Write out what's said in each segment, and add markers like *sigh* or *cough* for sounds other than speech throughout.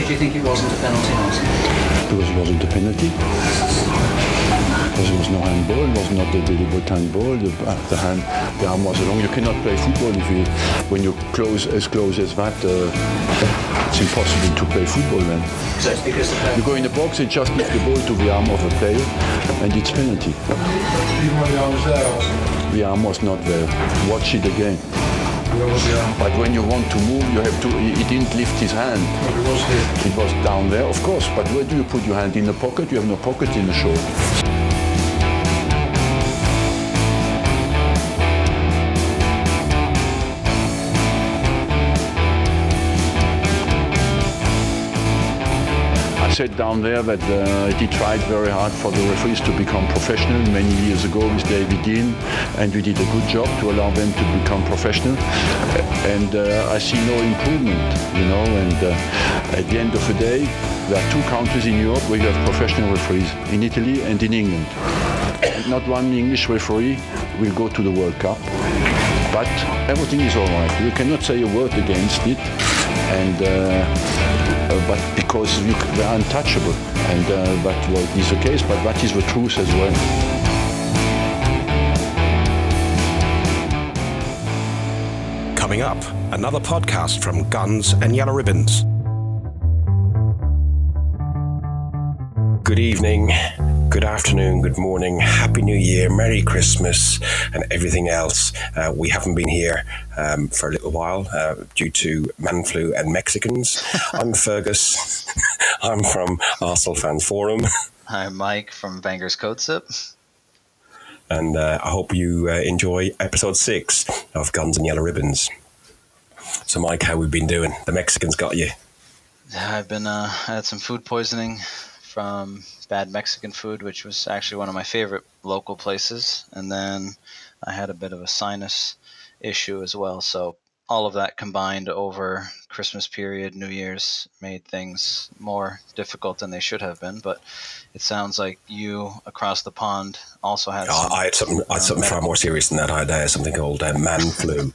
Why do you think it wasn't a penalty, Martin? Because it wasn't a penalty. Because there was no handball, it was not a deliberate handball. The, uh, the hand, the arm was along. You cannot play football if you, when you're close as close as that. Uh, it's impossible to play football then. So it's because the. You go in the box and just give the ball to the arm of a player, and it's penalty. The arm was not there. Watch it again. But when you want to move, you have to. He didn't lift his hand. It was here. It was down there, of course. But where do you put your hand in the pocket? You have no pocket in the short. Said down there that uh, he tried very hard for the referees to become professional many years ago with David Dein, and we did a good job to allow them to become professional. And uh, I see no improvement, you know. And uh, at the end of the day, there are two countries in Europe where you have professional referees: in Italy and in England. And not one English referee will go to the World Cup. But everything is all right. You cannot say a word against it, and. Uh, but because you, they are untouchable, and uh, that is the case, but that is the truth as well. Coming up, another podcast from Guns and Yellow Ribbons. Good evening, good afternoon, good morning, Happy New Year, Merry Christmas, and everything else. Uh, we haven't been here um, for a little while uh, due to man flu and Mexicans. *laughs* I'm Fergus. *laughs* I'm from Arsenal Fan Forum. I'm Mike from Bangers Code Sip. and uh, I hope you uh, enjoy episode six of Guns and Yellow Ribbons. So, Mike, how we've been doing? The Mexicans got you. I've been uh, I had some food poisoning from bad Mexican food, which was actually one of my favorite local places, and then I had a bit of a sinus issue as well. So all of that combined over Christmas period, New Year's made things more difficult than they should have been. But it sounds like you across the pond also had. Oh, some, I had something. I had uh, something far more serious than that. I had uh, something called uh, man flu.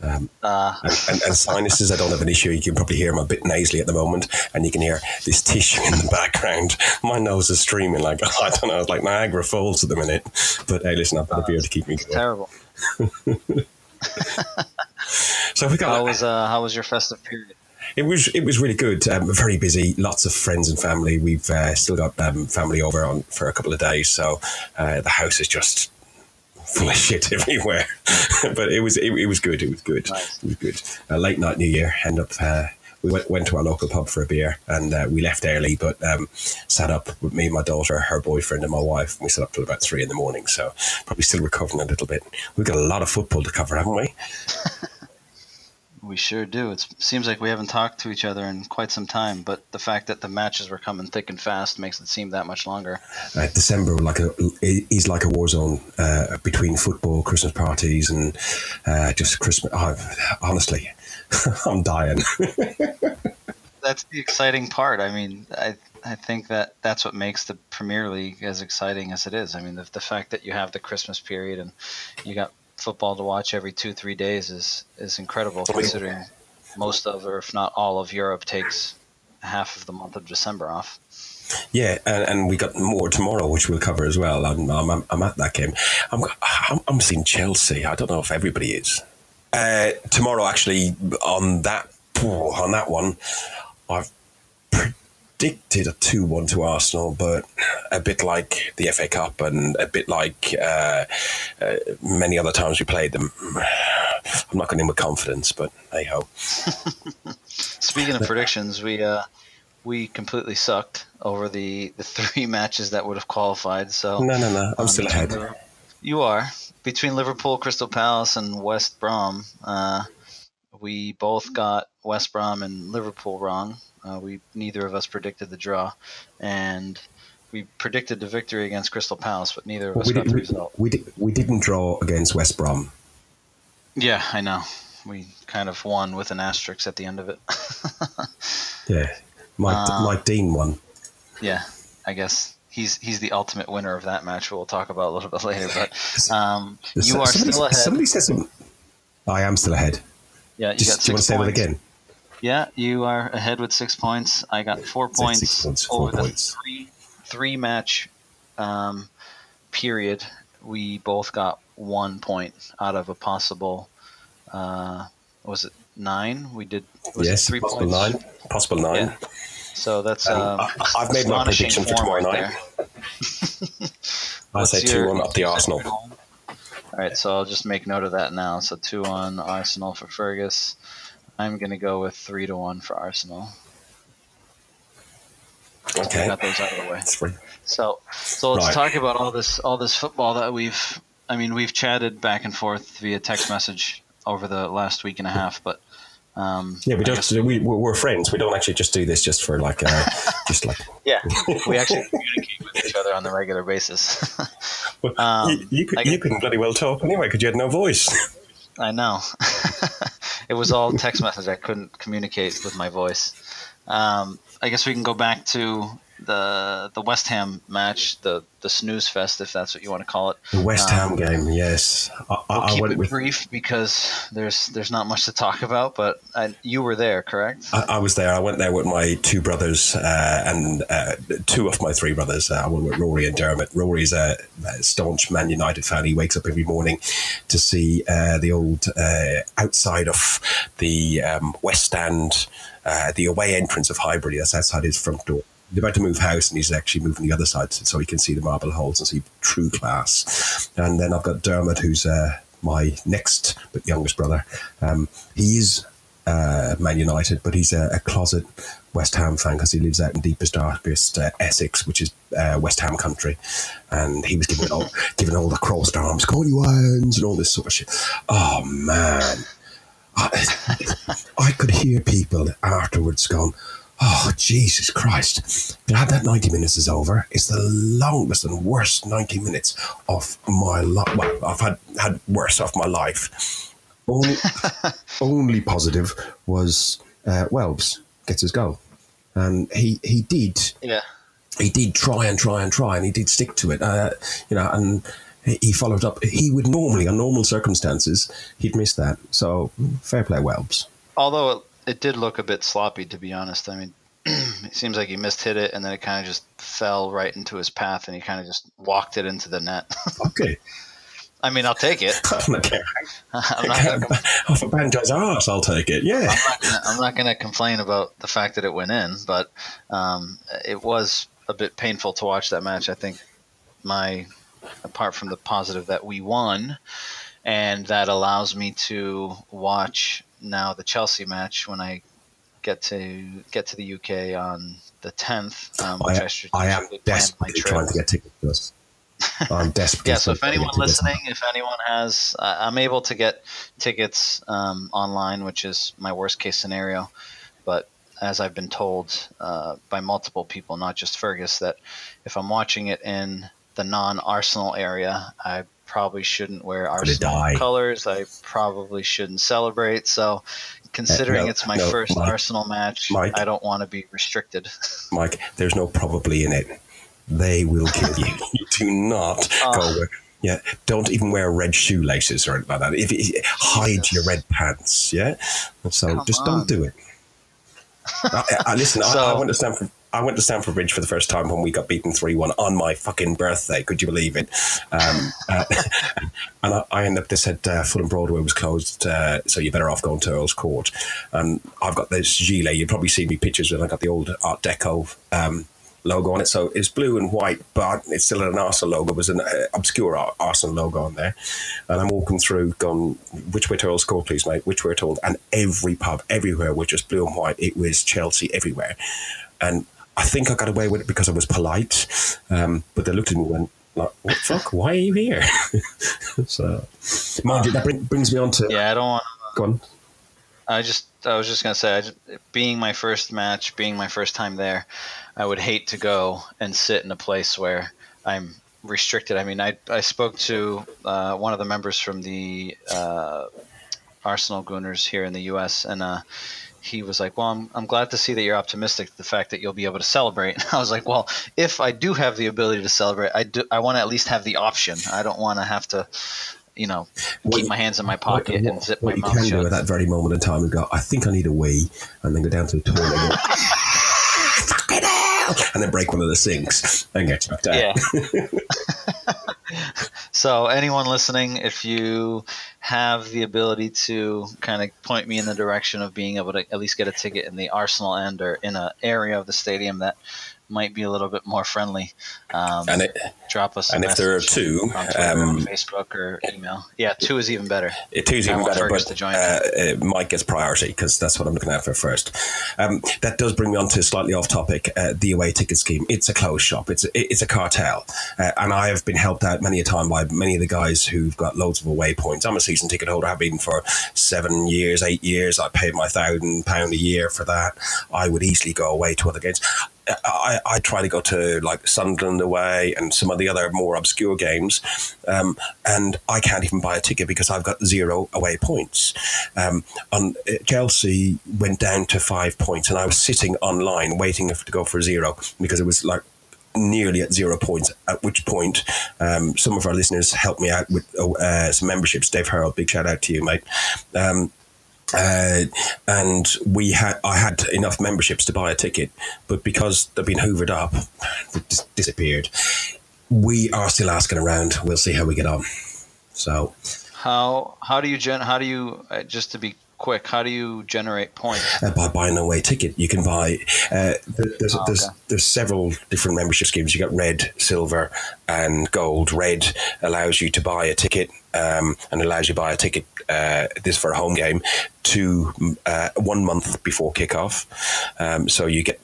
Uh, and, and sinuses, I don't have an issue. You can probably hear I'm a bit nasally at the moment, and you can hear this tissue in the background. My nose is streaming like *laughs* I don't know, it's like Niagara Falls at the minute. But hey, listen, I've got a beer to keep me going. terrible. *laughs* So we got How was uh, how was your festive period? It was it was really good. Um, very busy. Lots of friends and family. We've uh, still got um, family over on for a couple of days, so uh, the house is just full of *laughs* shit everywhere. *laughs* but it was it, it was good. It was good. Nice. It was good. A late night New Year. End up. Uh, we went, went to our local pub for a beer and uh, we left early, but um, sat up with me, my daughter, her boyfriend, and my wife. And we sat up till about three in the morning, so probably still recovering a little bit. We've got a lot of football to cover, haven't we? *laughs* We sure do. It seems like we haven't talked to each other in quite some time, but the fact that the matches were coming thick and fast makes it seem that much longer. uh, December like a is like a war zone uh, between football, Christmas parties, and uh, just Christmas. Oh, honestly, *laughs* I'm dying. *laughs* That's the exciting part. I mean, I I think that that's what makes the Premier League as exciting as it is. I mean, the, the fact that you have the Christmas period and you got football to watch every two three days is is incredible considering most of, or if not all of Europe takes half of the month of December off. yeah, and, and we got more tomorrow, which we'll cover as well. I'm, I'm, I'm at that game. I'm, I'm, I'm seeing Chelsea. I don't know if everybody is. Uh, tomorrow, actually, on that on that one, I've predicted a two-one to Arsenal, but a bit like the FA Cup and a bit like uh, uh, many other times we played them. I'm not going in with confidence, but hey ho. *laughs* Speaking of predictions, we uh, we completely sucked over the, the three *laughs* matches that would have qualified. So No, no, no. I'm um, still ahead. You are between Liverpool, Crystal Palace, and West Brom. Uh, we both got West Brom and Liverpool wrong. Uh, we neither of us predicted the draw, and we predicted the victory against Crystal Palace, but neither of us We, got the result. we, did, we didn't draw against West Brom. Yeah, I know. We kind of won with an asterisk at the end of it. *laughs* Yeah. Mike, Uh, Mike Dean won. yeah, I guess he's he's the ultimate winner of that match. We'll talk about a little bit later, but *laughs* um, you are somebody, still ahead. Somebody said something. I am still ahead. yeah, you Just, got do you want to six say that again? Yeah, you are ahead with six points. I got four Six- points, six points, four over the points. three three match um, period. We both got one point out of a possible. Uh, was it nine? We did. Was yes, it three possible points? nine. Possible nine. Yeah. So that's. Um, Um, I, I've made my prediction for tomorrow night. *laughs* I say 2 1 up the Arsenal. All right, so I'll just make note of that now. So two on Arsenal for Fergus. I'm gonna go with three to one for Arsenal. Okay. Got those out of the way. Three. So, so let's Right. talk about all this all this football that we've. I mean, we've chatted back and forth via text message over the last week and a half, but um, Yeah, we don't. guess- We, we're friends. We don't actually just do this just for like, uh, just like. *laughs* yeah, we actually *laughs* communicate with each other on a regular basis. *laughs* Um, you, you, could, you couldn't bloody well talk anyway because you had no voice. I know. It was all text message. I couldn't communicate with my voice. Um, I guess we can go back to the the West Ham match, the the snooze fest, if that's what you want to call it. The West Um, Ham game, yes. I, I, We'll I keep it with. brief because there's there's not much to talk about. But I, you were there, correct? I, I was there. I went there with my two brothers uh, and uh, two of my three brothers. Uh, I went with Rory and Dermot. Rory's a, a staunch Man United fan. He wakes up every morning to see uh, the old uh, outside of the um, West Stand, uh, the away entrance of Highbury. That's outside his front door. He's about to move house, and he's actually moving the other side so he can see the marble halls and see true class. And then I've got Dermot, who's uh, my next but youngest brother. Um, he is uh, Man United, but he's a, a closet West Ham fan because he lives out in deepest, darkest uh, Essex, which is uh, West Ham country. And he was giving all, giving all the crossed arms, "Come on, you irons," and all this sort of shit. Oh man, I, I could hear people afterwards going. Oh Jesus Christ! Glad that ninety minutes is over. It's the longest and worst ninety minutes of my life. Well, I've had had worse of my life. Only, *laughs* only positive was uh, Welbs gets his goal, and he he did Yeah. he did try and try and try, and he did stick to it. Uh, you know, and he he followed up. He would normally, on normal circumstances, he'd miss that. So fair play, Welbs. Although it, did look a bit sloppy, to be honest. I mean, *clears throat* it seems like he missed hit it, and then it kind of just fell right into his path, and he kind of just walked it into the net. *laughs* Okay, I mean, I'll take it. *laughs* I'm not care. I'm not gonna com- *laughs* Off a banjo's arse, I'll take it. Yeah. I'm not gonna, I'm not going to complain about the fact that it went in, but um, it was a bit painful to watch that match. I think my, apart from the positive that we won, and that allows me to watch now the Chelsea match when I get to get to the UK on the 10th, um, which I, I, I am desperately trip. trying to get tickets to us. I'm *laughs* desperate. Yeah, so if anyone listening, if anyone has, uh, I'm able to get tickets um, online, which is my worst case scenario. But as I've been told uh, by multiple people, not just Fergus, that if I'm watching it in the non-Arsenal area, I probably shouldn't wear Arsenal colors. I probably shouldn't celebrate. So, considering Uh, no, it's my no, first Mike. Arsenal match, Mike. I don't want to be restricted. *laughs* Mike, there's no probably in it. They will kill you. *laughs* you do not Oh. go with. Yeah, don't even wear red shoelaces or anything like that. If it, hide your red pants, yeah. So Come just on. don't do it. *laughs* I, I, listen, I, So- I went to Stamford. I went to Stamford Bridge for the first time when we got beaten three one on my fucking birthday. Could you believe it? Um, *laughs* uh, *laughs* and I, I ended up. They said uh, Fulham Broadway was closed, uh, so you're better off going to Earl's Court. And I've got this gilet. You've probably seen me pictures when I got the old Art Deco um, logo on it. So it's blue and white, but it's still an Arsenal logo. It was an uh, obscure Ar- Arsenal logo on there. And I'm walking through, going, which way to Earl's Court, please, mate? Which way to Earl's? And every pub, everywhere was just blue and white. It was Chelsea everywhere. And I think I got away with it because I was polite. Um, but they looked at me and went, like, what the fuck? Why are you here? *laughs* so, mind you, that bring, brings me on to. yeah, I don't want. Go on. I just I was just gonna say, I just, being my first match, being my first time there, I would hate to go and sit in a place where I'm restricted. I mean, I I spoke to uh, one of the members from the uh, Arsenal Gooners here in the U.S. and uh, he was like, "Well, I'm I'm glad to see that you're optimistic. The fact that you'll be able to celebrate." *laughs* I was like, "Well, if I do have the ability to celebrate, I do I want to at least have the option. I don't want to have to." you know What keep you- my hands in my pocket what, and zip what my you mouth can do at that very moment in time and go, I think I need a wee, and then go down to the toilet *laughs* and go, fucking hell, and then break one of the sinks and get chucked out. Yeah. *laughs* *laughs* so anyone listening, if you have the ability to kind of point me in the direction of being able to at least get a ticket in the Arsenal end or in an area of the stadium that might be a little bit more friendly, um, And it, drop us. A and if there are two, um, on Facebook, or email. Yeah, two is even better. It two's I even better, Fergus but to join uh, uh, Mike gets priority because that's what I'm looking at for first. Um, that does bring me on to slightly off topic. Uh, the away ticket scheme. It's a closed shop. It's a, it's a cartel, uh, and I have been helped out many a time by many of the guys who've got loads of away points. I'm a season ticket holder. I've been for seven years, eight years. I paid my thousand pound a year for that. I would easily go away to other games. I, I try to go to like Sunderland away and some of the other more obscure games, um, and I can't even buy a ticket because I've got zero away points. Um, on uh, Chelsea went down to five points, and I was sitting online waiting to go for zero because it was like nearly at zero points. At which point, um, some of our listeners helped me out with uh, some memberships. Dave Harold, big shout out to you, mate. Um, uh, and we had I had enough memberships to buy a ticket, but because they've been hoovered up, dis- disappeared. We are still asking around. We'll see how we get on. So How how do you gen? How do you uh, just to be quick? How do you generate points? uh, by buying an away ticket, you can buy. Uh, there's Oh, there's okay. there's several different membership schemes. You got red, silver, and gold. Red allows you to buy a ticket um, and allows you to buy a ticket. Uh, this for a home game to uh, one month before kickoff. Um, so you get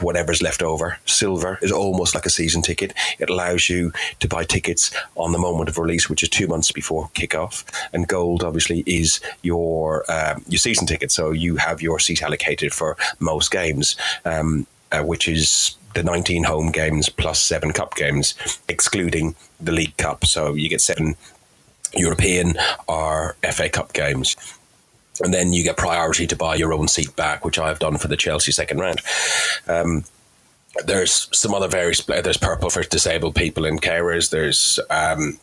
whatever's left over. Silver is almost like a season ticket. It allows you to buy tickets on the moment of release, which is two months before kickoff. And gold, obviously, is your um, your season ticket. So you have your seat allocated for most games, um, uh, which is the 19 home games plus seven cup games, excluding the League Cup. So you get seven European or FA Cup games. And then you get priority to buy your own seat back, which I've done for the Chelsea second round. Um, there's some other various. There's purple for disabled people and carers. There's um,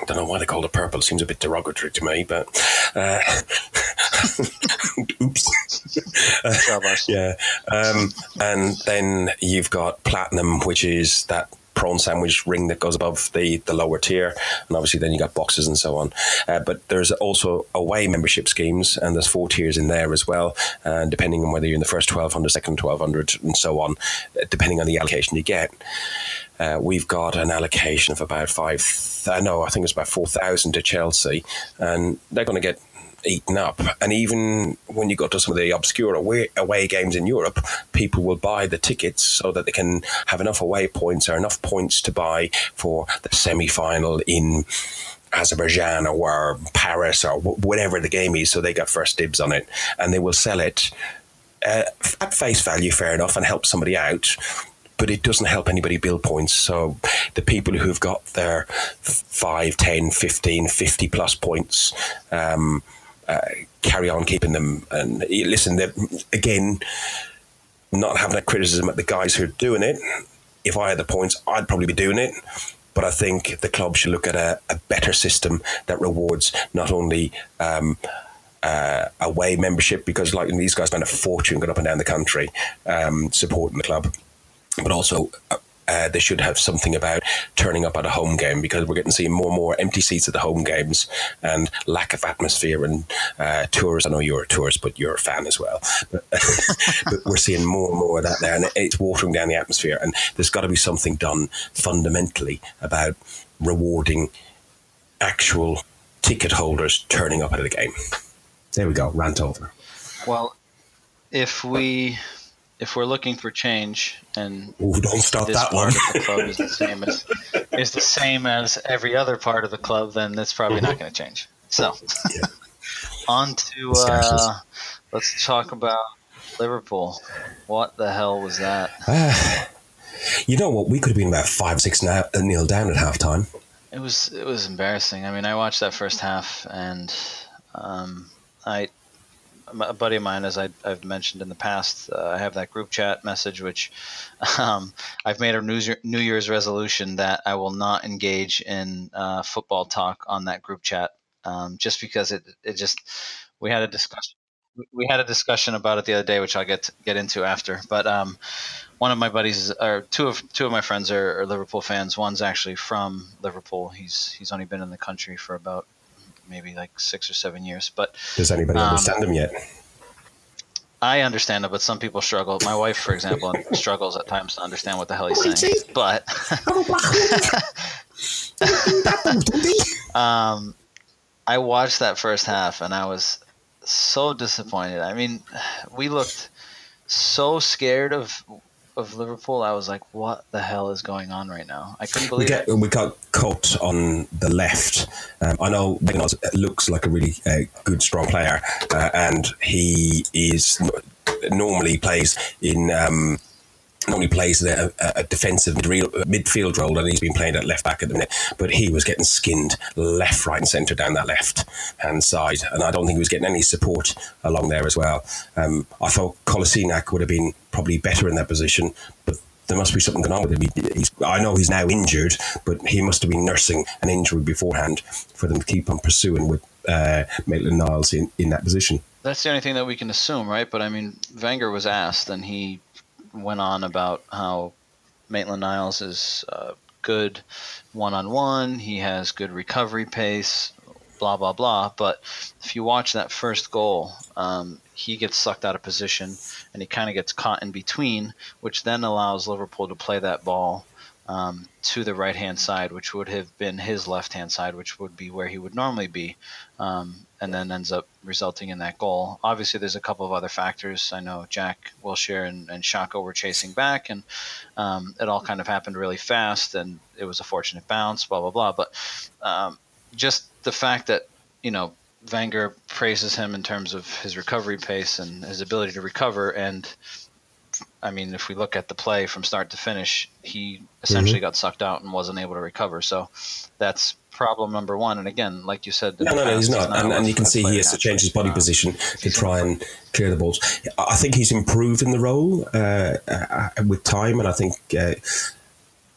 I don't know why they call it purple. It seems a bit derogatory to me, but uh, *laughs* oops. *laughs* Yeah. Um, and then you've got platinum, which is that prawn sandwich ring that goes above the, the lower tier. And obviously, then you got boxes and so on. Uh, but there's also away membership schemes, and there's four tiers in there as well. And depending on whether you're in the first 1200, second 1200, and so on, uh, depending on the allocation you get. Uh, we've got an allocation of about five. I know I think it's about four thousand to Chelsea, and they're going to get eaten up. And even when you go to some of the obscure away, away games in Europe, people will buy the tickets so that they can have enough away points or enough points to buy for the semi final in. Azerbaijan or Paris or whatever the game is, so they got first dibs on it, and they will sell it uh, at face value, fair enough, and help somebody out. But it doesn't help anybody build points. So the people who've got their 5, 10, 15, 50 plus points um, carry on keeping them. And listen, again, not having a criticism at the guys who are doing it. If I had the points, I'd probably be doing it. But I think the club should look at a, a better system that rewards not only um, uh, away membership, because like these guys spend a fortune going up and down the country um, supporting the club, but also uh, they should have something about turning up at a home game because we're getting to see more and more empty seats at the home games and lack of atmosphere and uh, tours. I know you're a tourist, but you're a fan as well. But, *laughs* but we're seeing more and more of that there, and it's watering down the atmosphere. And there's got to be something done fundamentally about rewarding actual ticket holders turning up at a game. There we go. Rant over. Well, if we if we're looking for change and Ooh, don't start this that part one. of the club is the same as is the same as every other part of the club, then that's probably not going to change. So, Yeah. *laughs* on to uh, let's talk about Liverpool. What the hell was that? *sighs* You know what? We could have been about five, six na- nil down at halftime. It was it was embarrassing. I mean, I watched that first half, and um, I a buddy of mine, as I, have mentioned in the past, uh, I have that group chat message, which *laughs* um, I've made a New, Year, New Year's resolution that I will not engage in uh, football talk on that group chat, um, just because it it just we had a discussion we had a discussion about it the other day, which I'll get get into after. But um, one of my buddies, or two of two of my friends, are, are, Liverpool fans. One's actually from Liverpool. He's he's only been in the country for about maybe like six or seven years. But does anybody um, understand them yet? I understand it, but some people struggle. My wife, for example, *laughs* struggles at times to understand what the hell he's saying. But *laughs* um, I watched that first half, and I was so disappointed. I mean, we looked so scared of of Liverpool. I was like, what the hell is going on right now? I couldn't believe we get, it. We got caught on the left. Um, I know Bengals looks like a really uh, good, strong player, uh, and he is normally plays in. Um, normally plays a, a defensive midfield role, and he's been playing at left back at the minute. But he was getting skinned left, right, and centre down that left hand side, and I don't think he was getting any support along there as well. Um, I thought Kolasinac would have been probably better in that position, but there must be something going on with him. He's, I know he's now injured, but he must have been nursing an injury beforehand for them to keep on pursuing with uh, Maitland Niles in, in that position. That's the only thing that we can assume, right? But I mean, Wenger was asked, and he went on about how Maitland Niles is uh, good one on one. He has good recovery pace, blah blah blah. But if you watch that first goal, um, he gets sucked out of position and he kind of gets caught in between, which then allows Liverpool to play that ball um, to the right hand side, which would have been his left hand side, which would be where he would normally be, um, and then ends up resulting in that goal. Obviously, there's a couple of other factors. I know Jack Wilshere and, and Xhaka were chasing back, and um, it all kind of happened really fast, and it was a fortunate bounce, blah, blah, blah. But um, just the fact that, you know, Wenger praises him in terms of his recovery pace and his ability to recover, and I mean, if we look at the play from start to finish, he essentially mm-hmm. got sucked out and wasn't able to recover. So that's problem number one. And again, like you said, no, no, no, he's not. not and, and you can see he has to change his body position to try and clear the balls. I think he's improved in the role uh, uh, with time, and I think. Uh,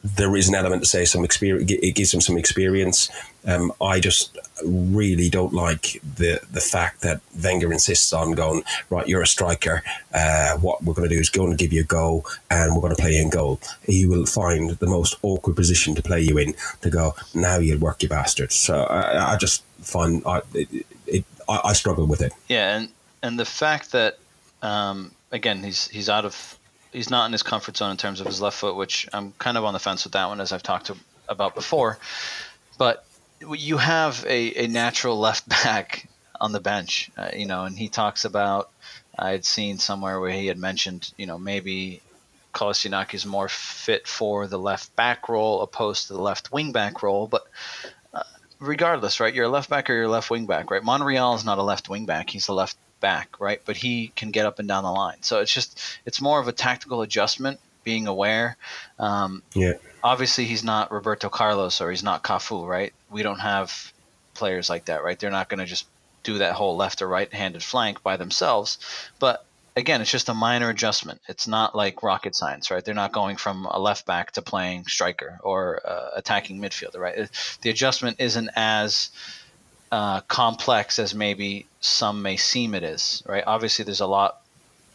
there is an element to say some experience. It gives him some experience. Um, I just really don't like the the fact that Wenger insists on going right. You're a striker. Uh, what we're going to do is go and give you a goal, and we're going to play in goal. He will find the most awkward position to play you in to go. Now you'll work, you bastard. So I, I just find I, it, it, I, I struggle with it. Yeah, and and the fact that um, again he's he's out of he's not in his comfort zone in terms of his left foot, which I'm kind of on the fence with that one, as I've talked to, about before. But you have a, a natural left *laughs* back on the bench, uh, you know, and he talks about. I had seen somewhere where he had mentioned, you know, maybe Kolasinac is more fit for the left back role opposed to the left wing back role, but uh, regardless, right? You're a left back or you're a left wing back, right? Monreal is not a left wing back; he's a left back, right? But he can get up and down the line. So it's just it's more of a tactical adjustment, being aware. Um, yeah. Obviously, he's not Roberto Carlos or he's not Cafu, right? We don't have players like that, right? They're not going to just do that whole left or right-handed flank by themselves. But again, it's just a minor adjustment. It's not like rocket science, right? They're not going from a left back to playing striker or uh, attacking midfielder, right? The adjustment isn't as uh, complex as maybe some may seem it is, right? Obviously, there's a lot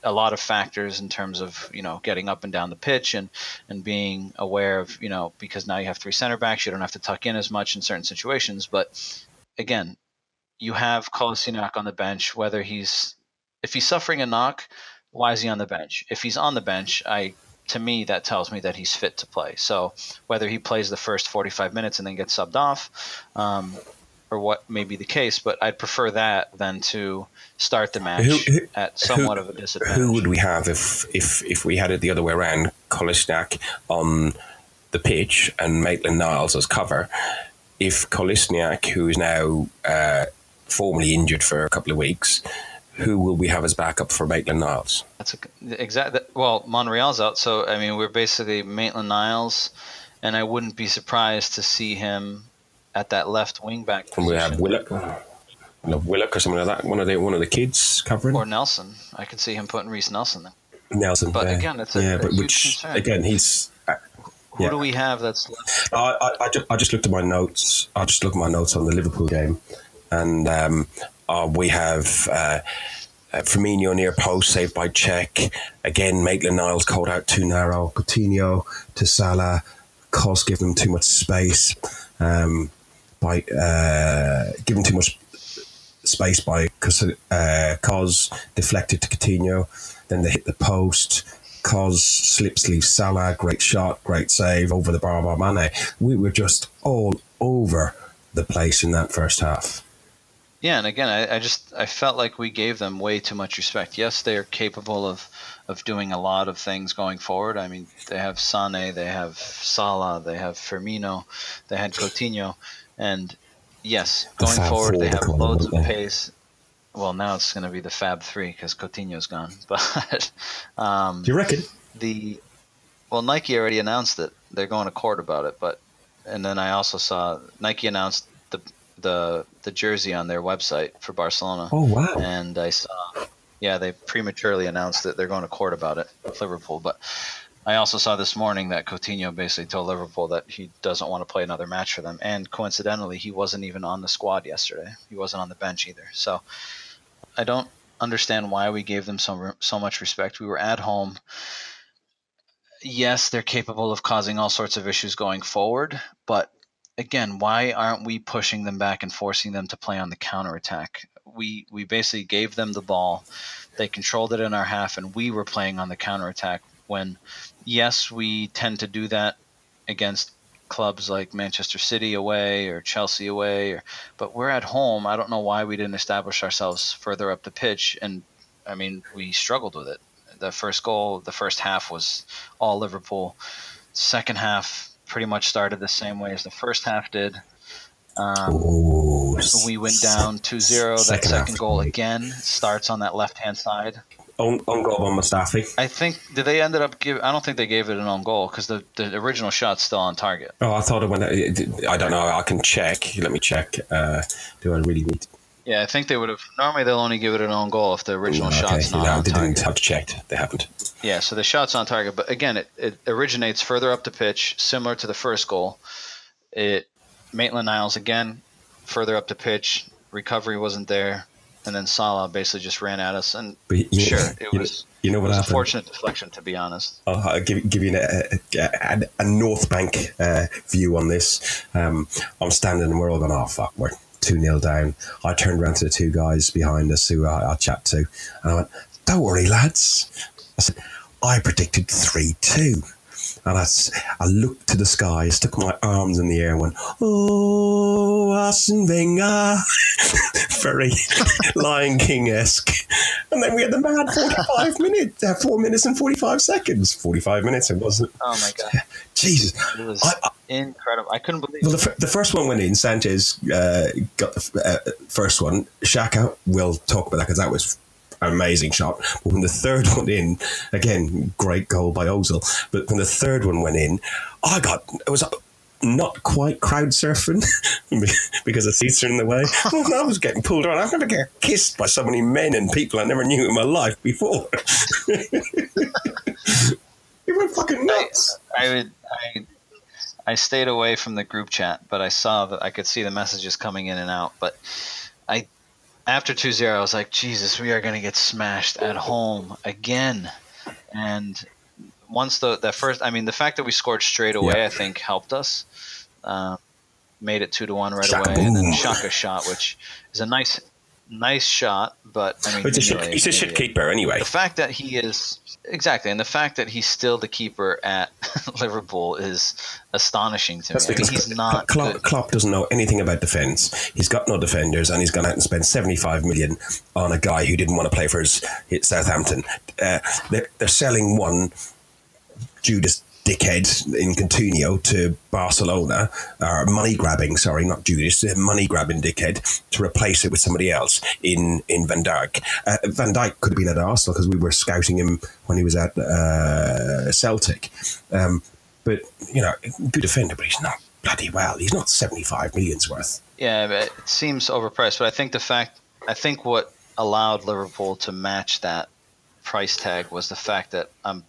a lot of factors in terms of you know getting up and down the pitch and and being aware of you know because now you have three center backs you don't have to tuck in as much in certain situations. But again you have Kolasinac on the bench whether he's if he's suffering a knock why is he on the bench? If he's on the bench I to me that tells me that he's fit to play. So whether he plays the first 45 minutes and then gets subbed off um, or what may be the case, but I'd prefer that than to start the match who, who, at somewhat who, of a disadvantage. Who would we have if if if we had it the other way around? Kolasinac on the pitch and Maitland Niles as cover. If Kolasinac, who is now uh, formally injured for a couple of weeks, who will we have as backup for Maitland Niles? That's exactly. Well, Monreal's out, so I mean we're basically Maitland Niles, and I wouldn't be surprised to see him at that left wing back. And we have Willock. you know, Willock or something like that. One of the one of the kids covering Or Nelson. I can see him putting Reiss Nelson there. Nelson. But yeah. again, it's a- yeah, a but huge which concern. again he's. uh, Who Yeah. do we have that's left? I, I, I, just, I just looked at my notes. I just looked at my notes on the Liverpool game, and um, uh, we have uh, uh, Firmino near post saved by Cech. Again, Maitland Niles called out too narrow. Coutinho to Salah. Kos give them too much space. Um, by uh, giving too much space by uh, Kos deflected to Coutinho. Then they hit the post. Kos slips leaves Salah. Great shot, great save over the bar by Mane. We were just all over the place in that first half. Yeah, and again, I, I just I felt like we gave them way too much respect. Yes, they are capable of of doing a lot of things going forward. I mean, they have Sane, they have Salah, they have Firmino, they had Coutinho, and yes, The going forward they have loads of pace. Well, now it's going to be the Fab Three because Coutinho's gone. *laughs* But um, Do you reckon? the well Nike already announced it. They're going to court about it, but and then I also saw Nike announced the the the jersey on their website for Barcelona. Oh wow! And I saw yeah, they prematurely announced that they're going to court about it with Liverpool, but I also saw this morning that Coutinho basically told Liverpool that he doesn't want to play another match for them. And coincidentally, he wasn't even on the squad yesterday. He wasn't on the bench either. So I don't understand why we gave them so so much respect. We were at home. Yes, they're capable of causing all sorts of issues going forward, but again, why aren't we pushing them back and forcing them to play on the counterattack? We we basically gave them the ball. They controlled it in our half and we were playing on the counterattack when yes, we tend to do that against clubs like Manchester City away or Chelsea away or but we're at home. I don't know why we didn't establish ourselves further up the pitch and I mean, we struggled with it. The first goal, the first half was all Liverpool. Second half pretty much started the same way as the first half did. Um, Ooh, we went down 2-0. That second half. goal again starts on that left-hand side. On, on goal by Mustafi. I think did they ended up give? I don't think they gave it an own goal because the, the original shot's still on target. Oh, I thought it went. I don't know. I can check. Let me check. Uh, do I really need? Yeah, I think they would have. Normally, they'll only give it an own goal if the original okay, shot's not no, on they target. didn't have to check. They haven't. Yeah, so the shot's on target, but again, it, it originates further up the pitch, similar to the first goal. It Maitland Niles again, further up the pitch. Recovery wasn't there, and then Salah basically just ran at us. And But you, sure, it you, was. You know It what was a fortunate deflection, to be honest. I'll, I'll give, give you a, a, a North Bank uh, view on this. Um, I'm standing and we're all going, oh, fuck, we're 2 0 down. I turned around to the two guys behind us who I, I chat to, and I went, don't worry, lads. I said, I predicted 3 2. And I, I looked to the sky, I stuck my arms in the air, and went, Oh, Arsene Wenger. *laughs* Very *laughs* Lion King esque. And then we had the mad 45 *laughs* minutes, uh, 4 minutes and 45 seconds. 45 minutes, it wasn't. Oh my god, Jesus. it was I, I, incredible. I couldn't believe. well, the, the first one went in. Sanchez uh, got the uh, first one. Xhaka, we'll talk about that because that was amazing shot. But when the third one in, again, great goal by Ozil. But when the third one went in, I got it was not quite crowd surfing *laughs* because the seats are in the way. I was getting pulled around. I've never get kissed by so many men and people I never knew in my life before. *laughs* it went fucking nuts. I would. I. I stayed away from the group chat, but I saw that I could see the messages coming in and out. But I, after 2-0, I was like, Jesus, we are going to get smashed at home again. And once the that first, I mean, the fact that we scored straight away. I think helped us. Uh, made it two to one right Xhaka away, and then. Xhaka shot, which is a nice, nice shot. But I mean, It's a shit, he's a shit keeper anyway. the fact that he is exactly, and the fact that he's still the keeper at *laughs* Liverpool is astonishing to That's me. I mean, because he's not Klopp. Klopp doesn't know anything about defence. He's got no defenders, and he's gone out and spent seventy-five million on a guy who didn't want to play for his, his Southampton. Uh, they're, they're selling one Judas dickhead in Coutinho to Barcelona, or money grabbing. Sorry, not Judas, uh, money grabbing dickhead to replace it with somebody else in in Van Dijk. Uh, Van Dijk could have been at Arsenal because we were scouting him when he was at uh, Celtic. Um, but you know, good defender, but he's not bloody well, he's not 75 millions worth. Yeah, it seems overpriced. But I think the fact, I think what allowed Liverpool to match that price tag was the fact that I'm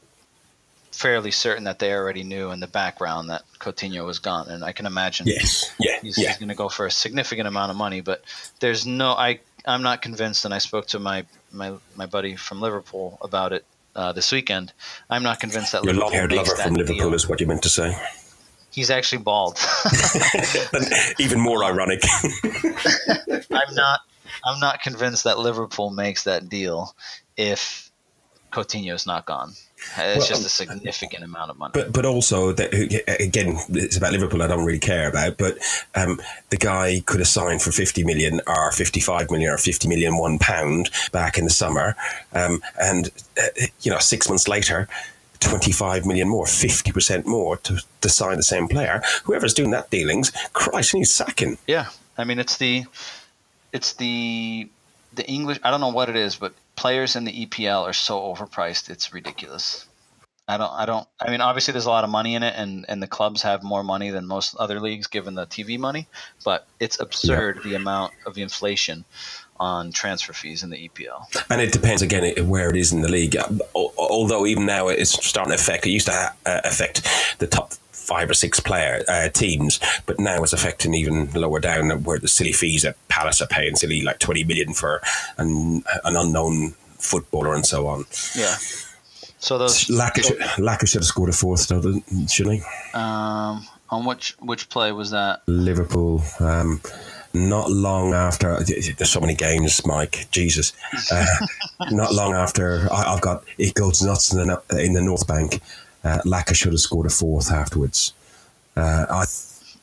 fairly certain that they already knew in the background that Coutinho was gone, and I can imagine Yes, yeah, he's, yeah. he's going to go for a significant amount of money. But there's no, I, I'm not convinced, and I spoke to my my my buddy from Liverpool about it uh, this weekend. I'm not convinced that Your Liverpool long-haired lover from Liverpool deal. is what you meant to say. He's actually bald. *laughs* Even more ironic. *laughs* I'm not. I'm not convinced that Liverpool makes that deal if Coutinho's not gone. It's Well, just a significant amount of money. But but also that again, it's about Liverpool. I don't really care about. But um, the guy could have signed for fifty million or fifty-five million or fifty million one pound back in the summer, um, and uh, you know six months later. 25 million more, 50% more to, to sign the same player. Whoever's doing that dealings, Christ, he's sacking. Yeah, I mean it's the it's the the English. I don't know what it is, but players in the EPL are so overpriced. It's ridiculous. I don't. I don't. I mean, obviously, there's a lot of money in it, and and the clubs have more money than most other leagues, given the TV money. But it's absurd the amount of inflation on transfer fees in the EPL. And it depends again where it is in the league. Although even now it's starting to affect. It used to uh, affect the top five or six player uh, teams, but now it's affecting even lower down where the silly fees that Palace are paying, silly like twenty million for an, an unknown footballer and so on. Yeah. So those Laca, should, Laca should have scored a fourth, shouldn't he? um on which which play was that? Liverpool. Um, not long after, there's so many games, Mike. Jesus, *laughs* uh, not long after, I, I've got it goes nuts in the in the North Bank. Uh, Laca should have scored a fourth afterwards. Uh, I,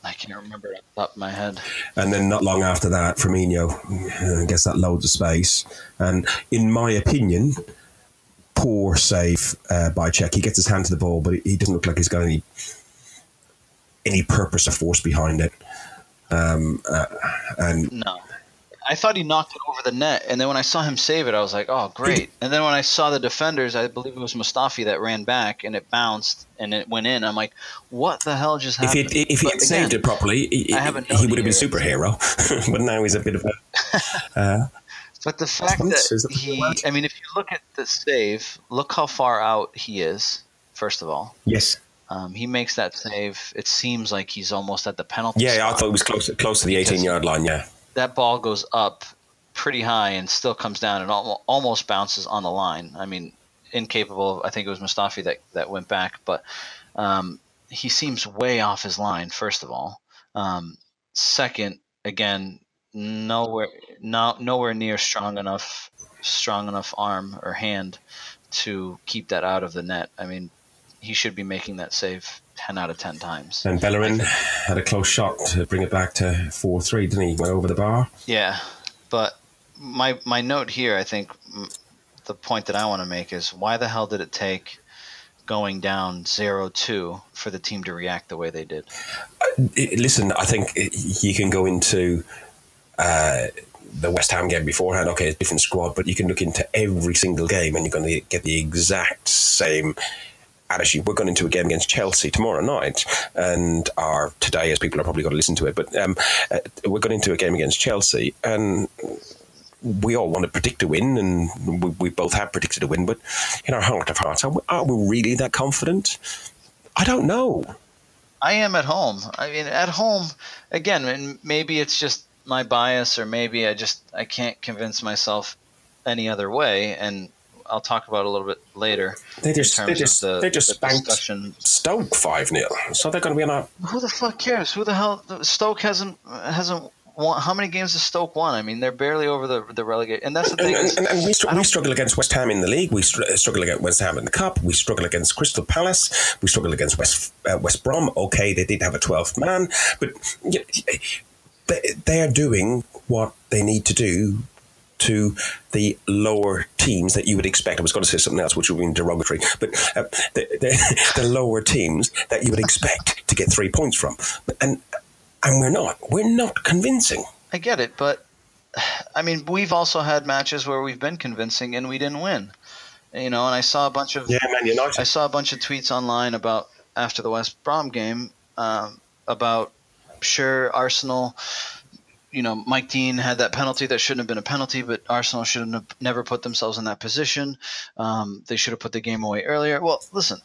I can't remember it off the top of my head. and then not long after that, Firmino gets that loads of space. And in my opinion, poor save uh, by Cech. He gets his hand to the ball, but he doesn't look like he's got any any purpose or force behind it. Um, uh, and No. I thought he knocked it over the net, and then when I saw him save it, I was like, "Oh, great!" And then when I saw the defenders, I believe it was Mustafi that ran back, and it bounced and it went in. I'm like, "What the hell just if happened?" he if he had saved it properly, he, I have a he would have been superhero. *laughs* but now he's a bit of a *laughs* But the fact that that he, I mean, if you look at the save, look how far out he is. First of all, yes. um, he makes that save. It seems like he's almost at the penalty. Yeah, I thought it was close close to the eighteen yard line. Yeah, that ball goes up pretty high and still comes down and al- almost bounces on the line. I mean, incapable. I think it was Mustafi that that went back, but um, he seems way off his line. First of all, um, second, again, nowhere, no, nowhere near strong enough, strong enough arm or hand to keep that out of the net. I mean, he should be making that save ten out of ten times. and Bellerin had a close shot to bring it back to four three, didn't he? Went over the bar. Yeah, but my my note here, I think the point that I want to make is why the hell did it take going down 0-2 for the team to react the way they did? Listen, I think you can go into uh, the West Ham game beforehand. Okay, it's a different squad, but you can look into every single game and you're going to get the exact same attitude. We're going into a game against Chelsea tomorrow night, and or today, as people are probably going to listen to it. But um, uh, we're going into a game against Chelsea, and we all want to predict a win, and we, we both have predicted a win. But in our heart of hearts, are we, are we really that confident? I don't know. I am at home. I mean, at home again, and maybe it's just my bias, or maybe I just I can't convince myself any other way, and I'll talk about it a little bit later. They just they just the, they just the spanked discussion. Stoke five 0 so they're going to be on a Who the fuck cares? Who the hell? Stoke hasn't hasn't won. How many games has Stoke won? I mean, they're barely over the the relegate, and that's the thing. And, is- and, and we, str- we struggle against West Ham in the league. We str- struggle against West Ham in the cup. We struggle against Crystal Palace. We struggle against West uh, West Brom. Okay, they did have a twelfth man, but y- they, they are doing what they need to do to the lower teams that you would expect. I was going to say something else, which would be derogatory, but uh, the, the, *laughs* the lower teams that you would expect to get three points from, and and we're not. We're not convincing. I get it, but I mean, we've also had matches where we've been convincing and we didn't win. You know, and I saw a bunch of Yeah, Man United. I saw a bunch of tweets online about after the West Brom game um, about sure, Arsenal. You know, Mike Dean had that penalty that shouldn't have been a penalty, but Arsenal shouldn't have never put themselves in that position. Um, they should have put the game away earlier. Well, listen,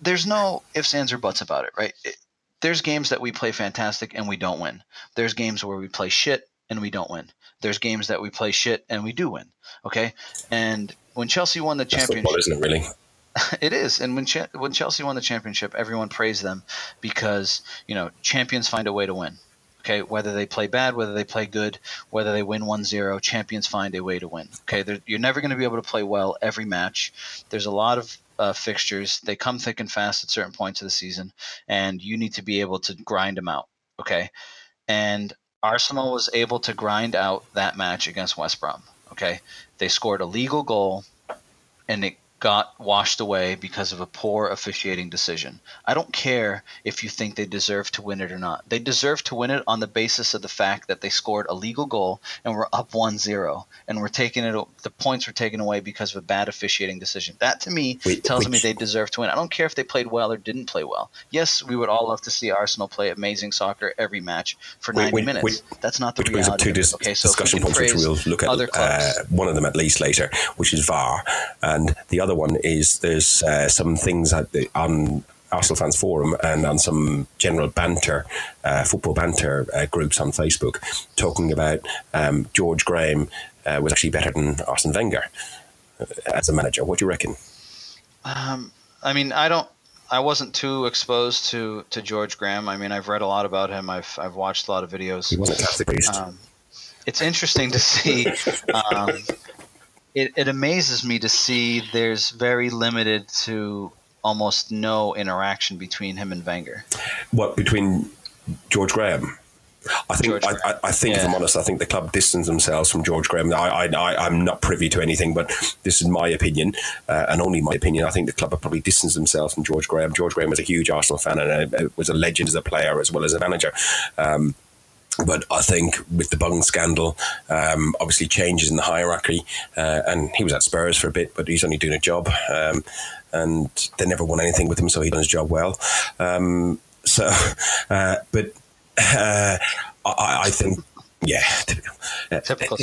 there's no ifs, ands, or buts about it, right? It, there's games that we play fantastic and we don't win. There's games where we play shit and we don't win. There's games that we play shit and we do win. Okay, and when Chelsea won the That's championship, football, isn't it? Really? *laughs* it is. And when Ch- when Chelsea won the championship, everyone praised them because you know champions find a way to win. Okay, whether they play bad, whether they play good, whether they win 1-0, champions find a way to win. Okay, They're, you're never going to be able to play well every match. There's a lot of uh, fixtures. They come thick and fast at certain points of the season, and you need to be able to grind them out. Okay, and Arsenal was able to grind out that match against West Brom. Okay, they scored a legal goal, and it got washed away because of a poor officiating decision. I don't care if you think they deserve to win it or not. They deserve to win it on the basis of the fact that they scored a legal goal and were up 1-0 and we're taking it the points were taken away because of a bad officiating decision. That to me Wait, tells which- me they deserve to win. I don't care if they played well or didn't play well. Yes, we would all love to see Arsenal play amazing soccer every match for Wait, 90 wait, minutes. wait. That's not the Which brings up two dis- okay, so discussion points, which we'll look at uh, one of them at least later, which is VAR, and the other one is there's uh, some things at the, on Arsenal fans forum and on some general banter, uh, football banter uh, groups on Facebook, talking about um, George Graham uh, was actually better than Arsene Wenger uh, as a manager. What do you reckon? Um, I mean, I don't. I wasn't too exposed to, to George Graham. I mean, I've read a lot about him. I've I've watched a lot of videos. He wasn't a. Um, it's interesting to see. It, it amazes me to see there's very limited to almost no interaction between him and Wenger. what between George Graham? I think I, I, I think if I'm honest, I think the club distanced themselves from George Graham. I, I, I'm not privy to anything, but this is my opinion uh, and only my opinion. I think the club have probably distanced themselves from George Graham. George Graham was a huge Arsenal fan and uh, was a legend as a player as well as a manager. Um, but I think with the Bung scandal, um, obviously changes in the hierarchy, uh, and he was at Spurs for a bit, but he's only doing a job, um, and they never won anything with him, so he done his job well. Um, so, *laughs* uh, but uh, I, I think. Yeah, typical. Uh, Typical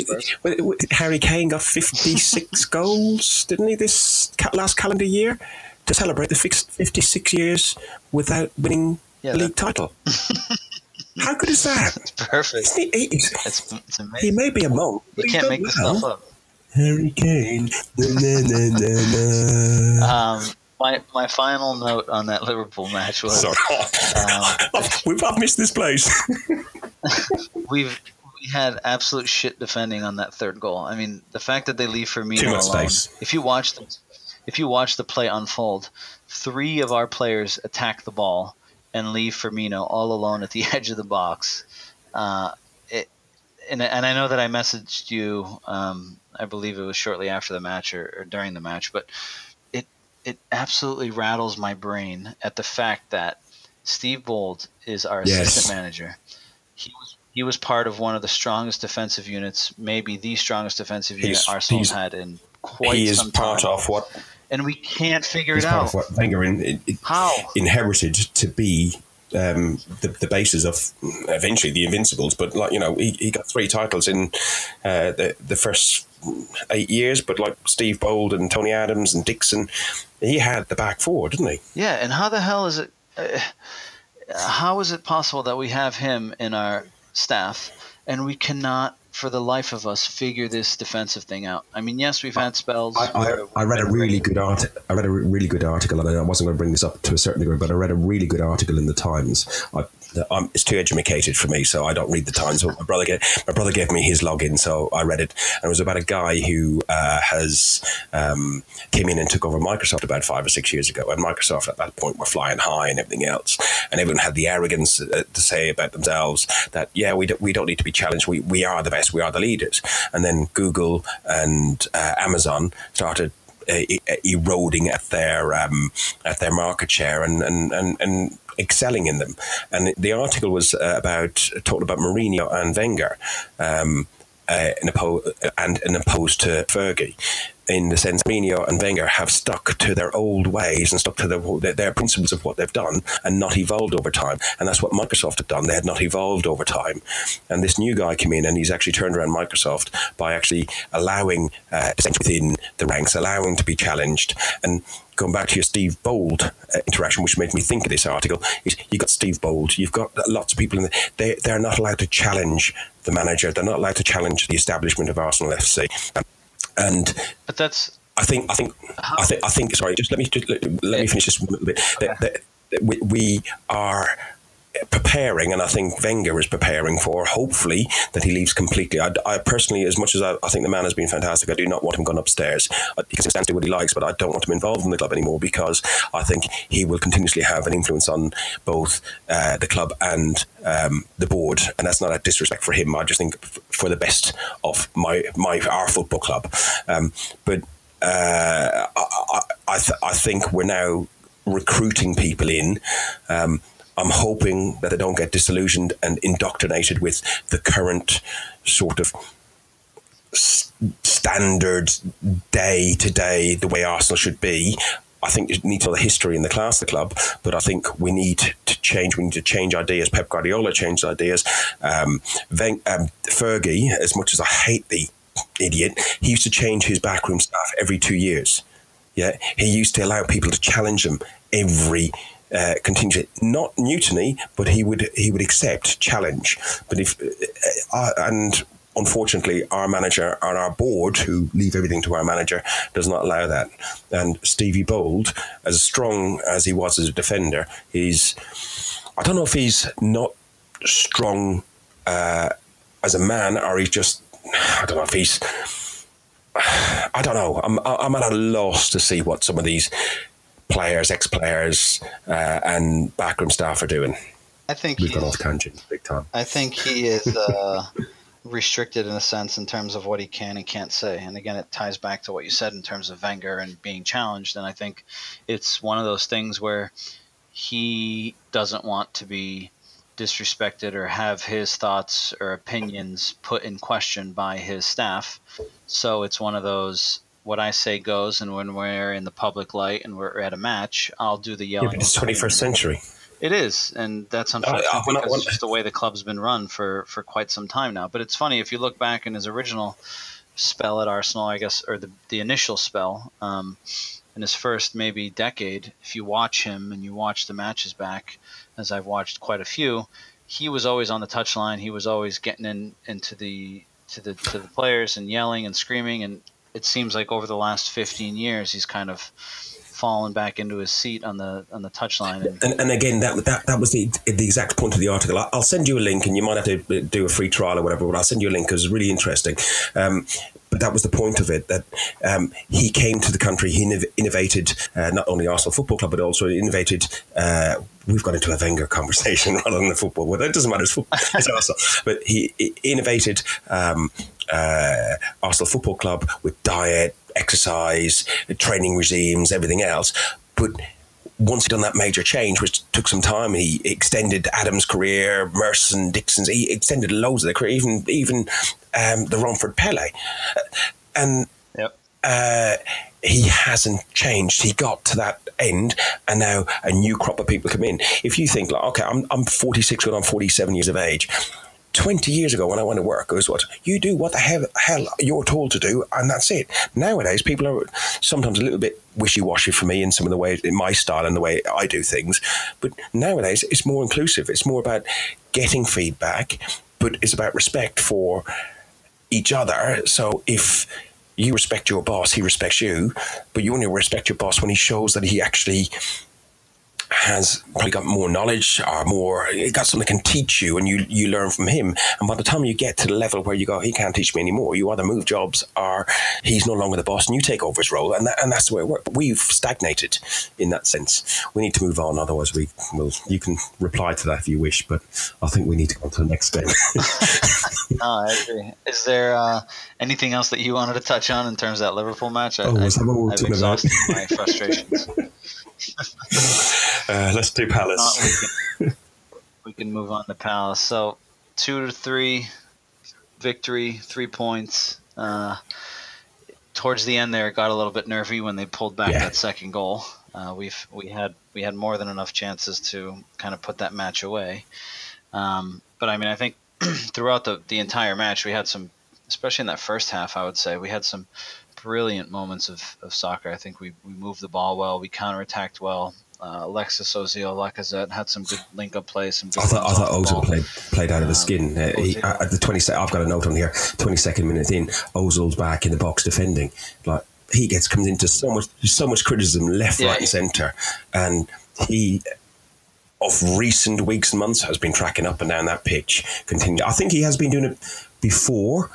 uh, Harry Kane got 56 *laughs* goals, didn't he, this last calendar year to celebrate the 56 years without winning Yeah, the league title? *laughs* How good is that? *laughs* It's perfect. He, he's- It's, it's he may be a monk. You can't make this well. stuff up. Harry Kane. Um, my my final note on that Liverpool match was Sorry. um, *laughs* We've I've missed this place. *laughs* we've we had absolute shit defending on that third goal. I mean, the fact that they leave Firmino Too much alone. space. If you watch the if you watch the play unfold, three of our players attack the ball and leave Firmino all alone at the *laughs* edge of the box. Uh, it, and, and I know that I messaged you. Um, I believe it was shortly after the match or, or during the match, but it it absolutely rattles my brain at the fact that Steve Bould is our Yes. assistant manager. He was he was part of one of the strongest defensive units, maybe the strongest defensive unit He's- Arsenal's he's- had in quite some time. he is part of what and we can't figure he's it out. of what Wenger in, in, How? inherited to be um, the, the basis of eventually the Invincibles. But like you know, he, he got three titles in uh, the the first eight years. But like Steve Bould and Tony Adams and Dixon, he had the back four, didn't he? Yeah, and how the hell is it? Uh, how is it possible that we have him in our staff and we cannot, for the life of us, figure this defensive thing out? I mean, yes, we've had spells. I, I, I read a really good art. I read a re- really good article, and I wasn't going to bring this up to a certain degree, but I read a really good article in the Times. I, It's too educated for me, so I don't read the Times. My brother, gave, my brother gave me his login, so I read it, and it was about a guy who uh, has um, came in and took over Microsoft about five or six years ago, and Microsoft at that point were flying high and everything else, and everyone had the arrogance uh, to say about themselves that yeah, we don't, we don't need to be challenged. We we are the best. We are the leaders. And then Google and uh, Amazon started eroding at their um, at their market share and and, and, and excelling in them. And the article was uh, about talking about Mourinho and Wenger. Um, uh, and, and opposed to Fergie, in the sense Mourinho and Wenger have stuck to their old ways and stuck to their, their principles of what they've done and not evolved over time. And that's what Microsoft had done. They had not evolved over time. And this new guy came in and he's actually turned around Microsoft by actually allowing uh, within the ranks, allowing to be challenged. And going back to your Steve Bould uh, interaction, which made me think of this article, is you've got Steve Bould, you've got lots of people in the, they, they're not allowed to challenge the manager, they're not allowed to challenge the establishment of Arsenal FC. Um, and but that's I think I think? I think I think sorry. Just let me just, let, let me finish this one a little bit. Okay. That, that, that we, we are preparing, and I think Wenger is preparing for, hopefully, that he leaves completely. I, I personally, as much as I, I, think the man has been fantastic, I do not want him gone upstairs. He can stand to do what he likes, but I don't want him involved in the club anymore because I think he will continuously have an influence on both uh, the club and um, the board, and that's not a disrespect for him. I just think for the best of my my our football club. Um, but uh, I, I, th- I think we're now recruiting people in. Um, I'm hoping that they don't get disillusioned and indoctrinated with the current sort of standard day to day, the way Arsenal should be. I think you need to know the history and the class of the club, but I think we need to change. We need to change ideas. Pep Guardiola changed ideas. Um, Ven- um, Fergie, as much as I hate the idiot, he used to change his backroom staff every two years. Yeah, he used to allow people to challenge him every uh, contingent, not mutiny, but he would he would accept challenge. But if uh, uh, and unfortunately, our manager and our board, who leave everything to our manager, does not allow that. And Stevie Bould, as strong as he was as a defender, he's I don't know if he's not strong uh, as a man or he's just I don't know if he's I don't know. I'm I'm at a loss to see what some of these players, ex players, uh, and backroom staff are doing. I think we've gone off tangent big time. I think he is uh, *laughs* restricted in a sense in terms of what he can and can't say. And again, it ties back to what you said in terms of Wenger and being challenged. And I think it's one of those things where he doesn't want to be disrespected or have his thoughts or opinions put in question by his staff. So it's one of those what I say goes, and when we're in the public light and we're at a match, I'll do the yelling. Yeah, it's 21st century. It is, and that's unfortunate uh, because it's just the way the club's been run for, for quite some time now. But it's funny if you look back in his original spell at Arsenal, I guess, or the the initial spell, um, in his first maybe decade. If you watch him and you watch the matches back, as I've watched quite a few, he was always on the touchline. He was always getting in into the to the to the players and yelling and screaming and it seems like over the last 15 years he's kind of fallen back into his seat on the on the touchline. And, and, and, again, that, that that was the the exact point of the article. I'll send you a link, and you might have to do a free trial or whatever. But I'll send you a link because it's really interesting. Um, but that was the point of it that um, he came to the country, he innovated uh, not only Arsenal Football Club, but also innovated. Uh, we've got into a Wenger conversation *laughs* rather than the football, but it doesn't matter. It's, football, it's *laughs* Arsenal. But he, he innovated um, uh, Arsenal Football Club with diet, exercise, training regimes, everything else. But once he'd done that major change, which took some time, he extended Adams' career, Merson, Dixon's, he extended loads of their career, even even um, the Romford Pele. And yep. uh, he hasn't changed. He got to that end, and now a new crop of people come in. If you think, like, okay, I'm, I'm 46 when I'm 47 years of age. 20 years ago when I went to work, it was what you do what the hell, hell you're told to do, and that's it. Nowadays, people are sometimes a little bit wishy washy for me in some of the ways, in my style and the way I do things. But nowadays, it's more inclusive. It's more about getting feedback, but it's about respect for each other. So if you respect your boss, he respects you, but you only respect your boss when he shows that he actually has probably got more knowledge or more he got something that can teach you and you you learn from him. And by the time you get to the level where you go he can't teach me anymore you either move jobs or he's no longer the boss and you take over his role. And that, and that's the way it works. We've stagnated in that sense. We need to move on otherwise we will you can reply to that if you wish but I think we need to go on to the next game. *laughs* No, I agree. Is there uh, anything else that you wanted to touch on in terms of that Liverpool match? I, oh, was that what we were talking about? my frustrations *laughs* uh, let's do Palace. we, can, we can move on to Palace. So two to three victory, three points. Uh, towards the end there, it got a little bit nervy when they pulled back Yeah. that second goal. Uh, we've we had we had more than enough chances to kind of put that match away. Um, but I mean, I think *clears throat* throughout the the entire match, we had some, especially in that first half, I would say we had some brilliant moments of, of soccer. I think we, we moved the ball well, we counterattacked well. Uh, Alexis Ozil, Lacazette had some good link up plays. Some good I thought, I thought Ozil played played out of his skin. Uh, he, at the twenty, I've got a note on here. Twenty second minute in, Ozil's back in the box defending. Like he gets comes into so much so much criticism left, Yeah. right, and centre, and he of recent weeks and months has been tracking up and down that pitch. Continue. I think he has been doing it before,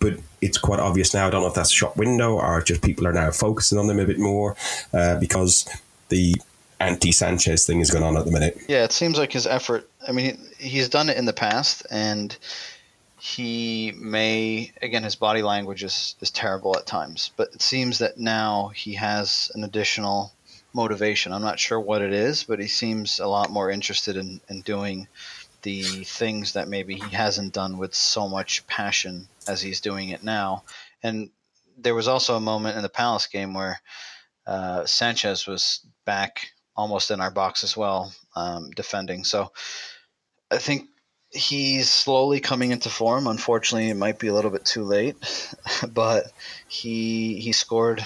but it's quite obvious now. I don't know if that's shop window or just people are now focusing on them a bit more uh, because the anti Sanchez thing is going on at the minute. Yeah, it seems like his effort. I mean, he's done it in the past, and he may again his body language is, is terrible at times, but it seems that now he has an additional motivation. I'm not sure what it is, but he seems a lot more interested in, in doing the things that maybe he hasn't done with so much passion as he's doing it now. And there was also a moment in the Palace game where uh, Sanchez was back almost in our box as well, um, defending. So I think he's slowly coming into form. Unfortunately, it might be a little bit too late, *laughs* but he he scored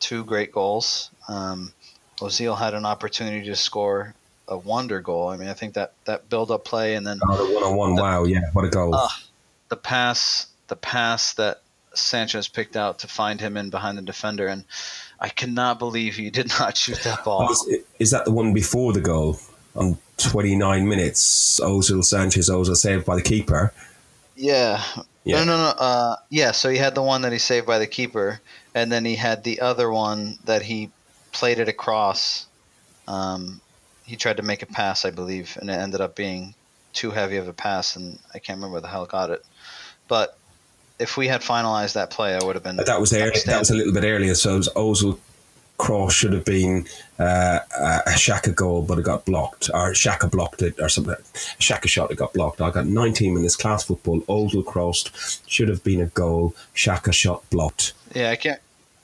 two great goals. Um, Ozil had an opportunity to score a wonder goal. I mean, I think that that build up play and then Oh, the one on one. Wow, yeah, what a goal. Ah. the pass the pass that Sanchez picked out to find him in behind the defender and I cannot believe he did not *laughs* shoot that ball. Was- Is that the one before the goal? On 29 minutes, Ozil Sanchez, Ozil saved by the keeper. Yeah. Yeah. No, no, no. Uh, yeah, so he had the one that he saved by the keeper, and then he had the other one that he played it across. Um, he tried to make a pass, I believe, and it ended up being too heavy of a pass, and I can't remember where the hell got it. But if we had finalized that play, I would have been. That was early, that was a little bit earlier, so it was Ozil cross should have been uh, a Xhaka goal, but it got blocked, or Xhaka blocked it, or something. Xhaka shot it got blocked. I got 19 minutes class football. Ozil crossed should have been a goal. Xhaka shot blocked. Yeah, I can't.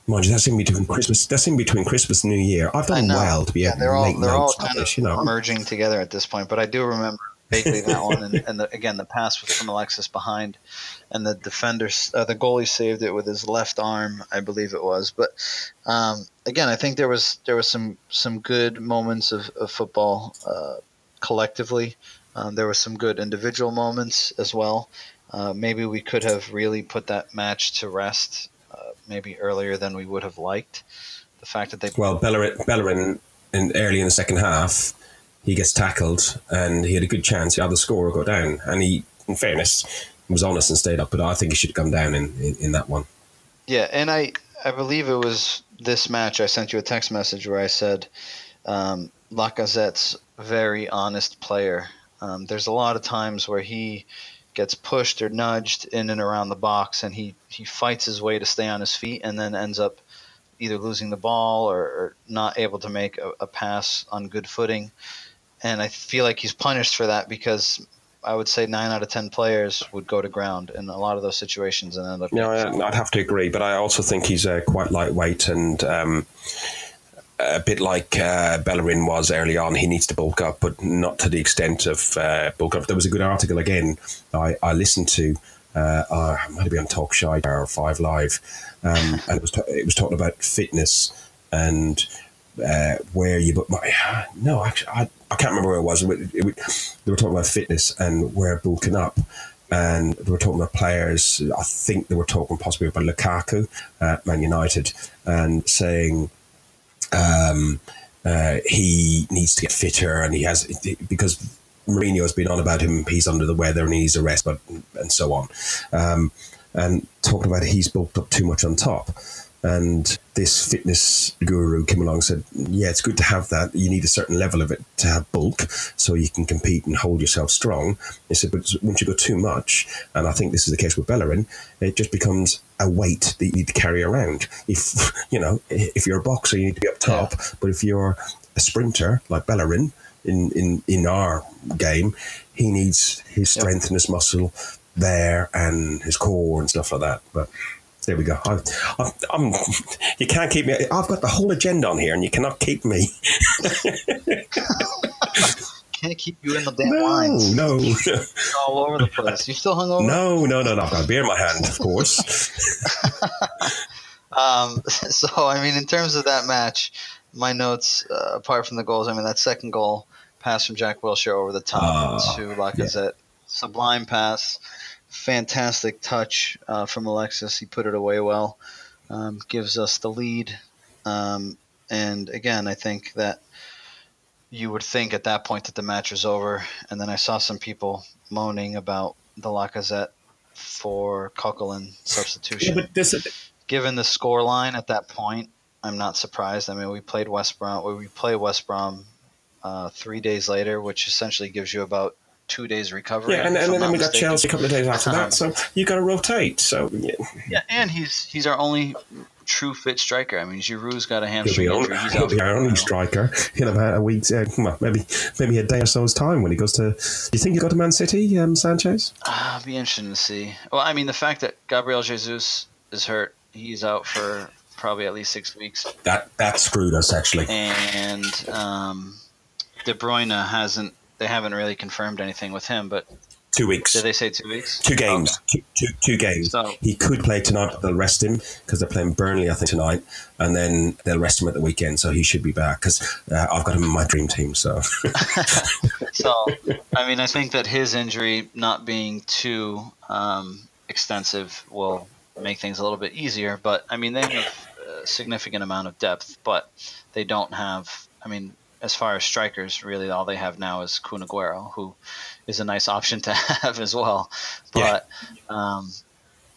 Mind you, that's in between Christmas. That's in between Christmas and New Year. I've done well to be yeah, able they're to all make they're all notes of kind this. of You know, merging together at this point. But I do remember vaguely that one, and, *laughs* and the, again the pass was from Alexis behind, and the defender, uh, the goalie saved it with his left arm, I believe it was. But um, again, I think there was there was some some good moments of, of football uh, collectively. Um, there were some good individual moments as well. Uh, maybe we could have really put that match to rest, uh, maybe earlier than we would have liked. The fact that they Well, Bellerin, Bellerin in early in the second half, he gets tackled and he had a good chance. The other scorer got down, and he, in fairness, was honest and stayed up. But I think he should have come down in, in, in that one. Yeah, and I I believe it was this match. I sent you a text message where I said um, Lacazette's very honest player. Um, there's a lot of times where he gets pushed or nudged in and around the box, and he he fights his way to stay on his feet, and then ends up either losing the ball or, or not able to make a, a pass on good footing. And I feel like he's punished for that because I would say nine out of ten players would go to ground in a lot of those situations and end up. No, I- I'd have to agree, but I also think he's uh, quite lightweight and um, a bit like uh, Bellerin was early on. He needs to bulk up, but not to the extent of uh, bulk up. There was a good article again I, I listened to. Uh, uh, it might have been on Talk Shy or Five Live, um, and it was ta- it was talking about fitness and uh, where you. But my, no, actually, I, I can't remember where it was. It, it, they were talking about fitness and where bulking up and they were talking about players. I think they were talking possibly about Lukaku at Man United and saying um, uh, he needs to get fitter and he has because Mourinho has been on about him. He's under the weather and he needs a rest, but and so on. Um, and talking about he's bulked up too much on top. And this fitness guru came along and said, Yeah, it's good to have that. You need a certain level of it to have bulk so you can compete and hold yourself strong. He said, But once you go too much, and I think this is the case with Bellerin, it just becomes a weight that you need to carry around. If, *laughs* you know, if you're a boxer, you need to be up top. But if you're a sprinter like Bellerin in, in, in our game, he needs his strength and his muscle there and his core and stuff like that. But There we go. I, I'm. You can't keep me. I've got the whole agenda on here, and you cannot keep me. *laughs* Can't keep you in the damn No, lines. no, You're all over the place. You still hungover? no, no, no, no. I've got a beer in my hand, of course. *laughs* Um, *laughs* so I mean, in terms of that match, my notes uh, apart from the goals, I mean that second goal pass from Jack Wilshere over the top Ah, to Lacazette, sublime pass, fantastic touch uh, from Alexis. He put it away well, um, gives us the lead, um, and again, I think that you would think at that point that the match was over, and then I saw some people moaning about the Lacazette for Coquelin substitution but this, given the score line at that point, I'm not surprised. I mean, we played West Brom. We play West Brom uh, three days later, which essentially gives you about two days recovery. yeah, and, if and then we got mistaken. Chelsea a couple of days after Um, that, *laughs* so you got to rotate. So yeah, Yeah, and he's he's our only true fit striker. I mean, Giroud's got a he'll hamstring be, injury. He's he'll out be our only striker in about a week's, uh, well, maybe maybe a day or so's time when he goes to. Do you think he got to Man City, um, Sanchez? Ah, it'll be interesting to see. Well, I mean, the fact that Gabriel Jesus is hurt, he's out for probably at least six weeks. That that screwed us actually. and um, De Bruyne hasn't. They haven't really confirmed anything with him, but Two weeks. did they say two weeks? Two games. Two, two, two games. So- he could play tonight, but they'll rest him because they're playing Burnley, I think, tonight, and then they'll rest him at the weekend, so he should be back because uh, I've got him in my dream team. So *laughs* *laughs* So, I mean, I think that his injury not being too um, extensive will make things a little bit easier. But I mean, they have a significant amount of depth, but they don't have. I mean, as far as strikers, really, all they have now is Kun Aguero, who is a nice *laughs* option to have as well. Yeah. But um,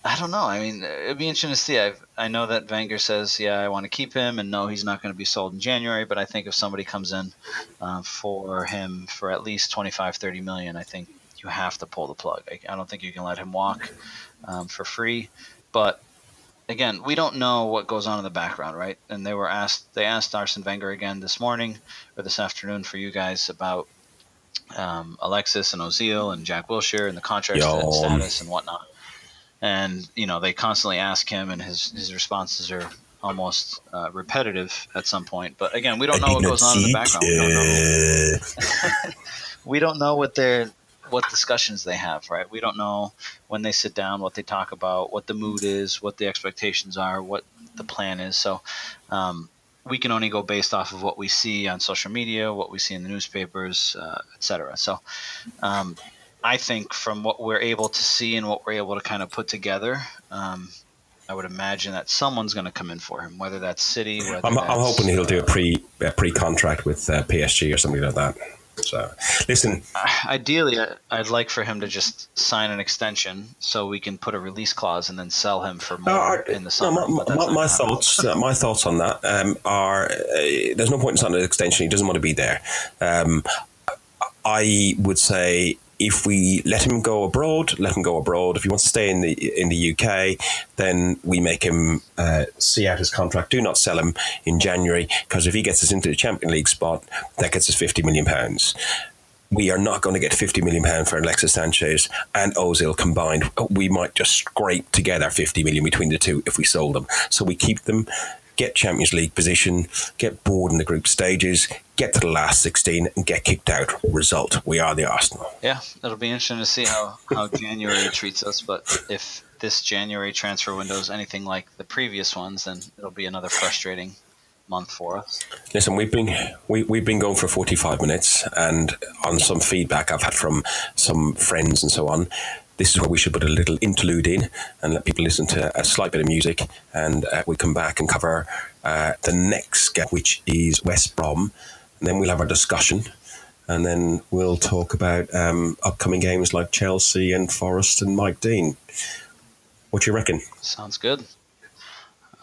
I don't know. I mean, it'd be interesting to see. I I know that Wenger says, yeah, I want to keep him, and no, he's not going to be sold in January. But I think if somebody comes in uh, for him for at least 25, 30 million, I think you have to pull the plug. I, I don't think you can let him walk um, for free. But again, we don't know what goes on in the background, right? And they were asked, they asked Arsene Wenger again this morning or this afternoon for you guys about um, Alexis and Ozil and Jack Wilshere and the contract Yo. status and whatnot. And you know, they constantly ask him, and his his responses are almost uh, repetitive at some point. But again, we don't know what goes on in the background. We don't know *laughs* we don't know what their what discussions they have, right? We don't know when they sit down, what they talk about, what the mood is, what the expectations are, what the plan is. So um, we can only go based off of what we see on social media, what we see in the newspapers, uh, etc. So um, I think from what we're able to see and what we're able to kind of put together. Um, I would imagine that someone's going to come in for him, whether that's City. Whether I'm, I'm hoping he'll do a uh, pre a pre contract with uh, PSG or something like that. So listen, Ideally, I- I'd like for him to just sign an extension so we can put a release clause and then sell him for more Uh, in the no, summer. my, my, my thoughts, uh, my thoughts on that um, are: uh, there's no point in signing an extension. He doesn't want to be there. Um, I would say if we let him go abroad, let him go abroad. If he wants to stay in the in the UK, then we make him uh, see out his contract. Do not sell him in January because if he gets us into the Champions League spot, that gets us fifty million pounds we are not going to get 50 million pound for Alexis Sanchez and Ozil combined. We might just scrape together 50 million between the two if we sold them. So we keep them, get Champions League position, get bored in the group stages, get to the last 16 and get kicked out. Result, we are the Arsenal. Yeah, it'll be interesting to see how, how *laughs* January treats us. But if this January transfer window is anything like the previous ones, then it'll be another frustrating month for us. Listen, we've been we, we've been going for 45 minutes and on some feedback I've had from some friends and so on, this is where we should put a little interlude in and let people listen to a slight bit of music and uh, we come back and cover uh, the next game, which is West Brom. And then we'll have our discussion and then we'll talk about um, upcoming games like Chelsea and Forest and Mike Dean. What do you reckon? Sounds good.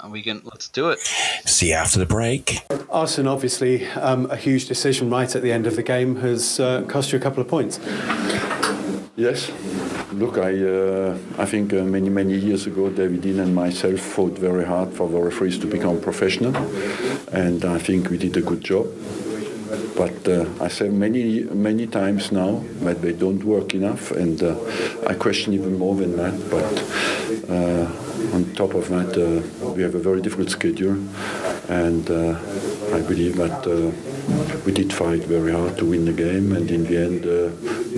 Uh, we can let's do it. See you after the break. Arsenal, obviously, um, a huge decision right at the end of the game has uh, cost you a couple of points. Yes. Look, I, uh, I think uh, many, many years ago, David Dein and myself fought very hard for the referees to become professional, and I think we did a good job. But uh, I say many, many times now that they don't work enough, and uh, I question even more than that. But uh, On top of that, uh, we have a very difficult schedule, and I believe that we did fight very hard to win the game, and in the end,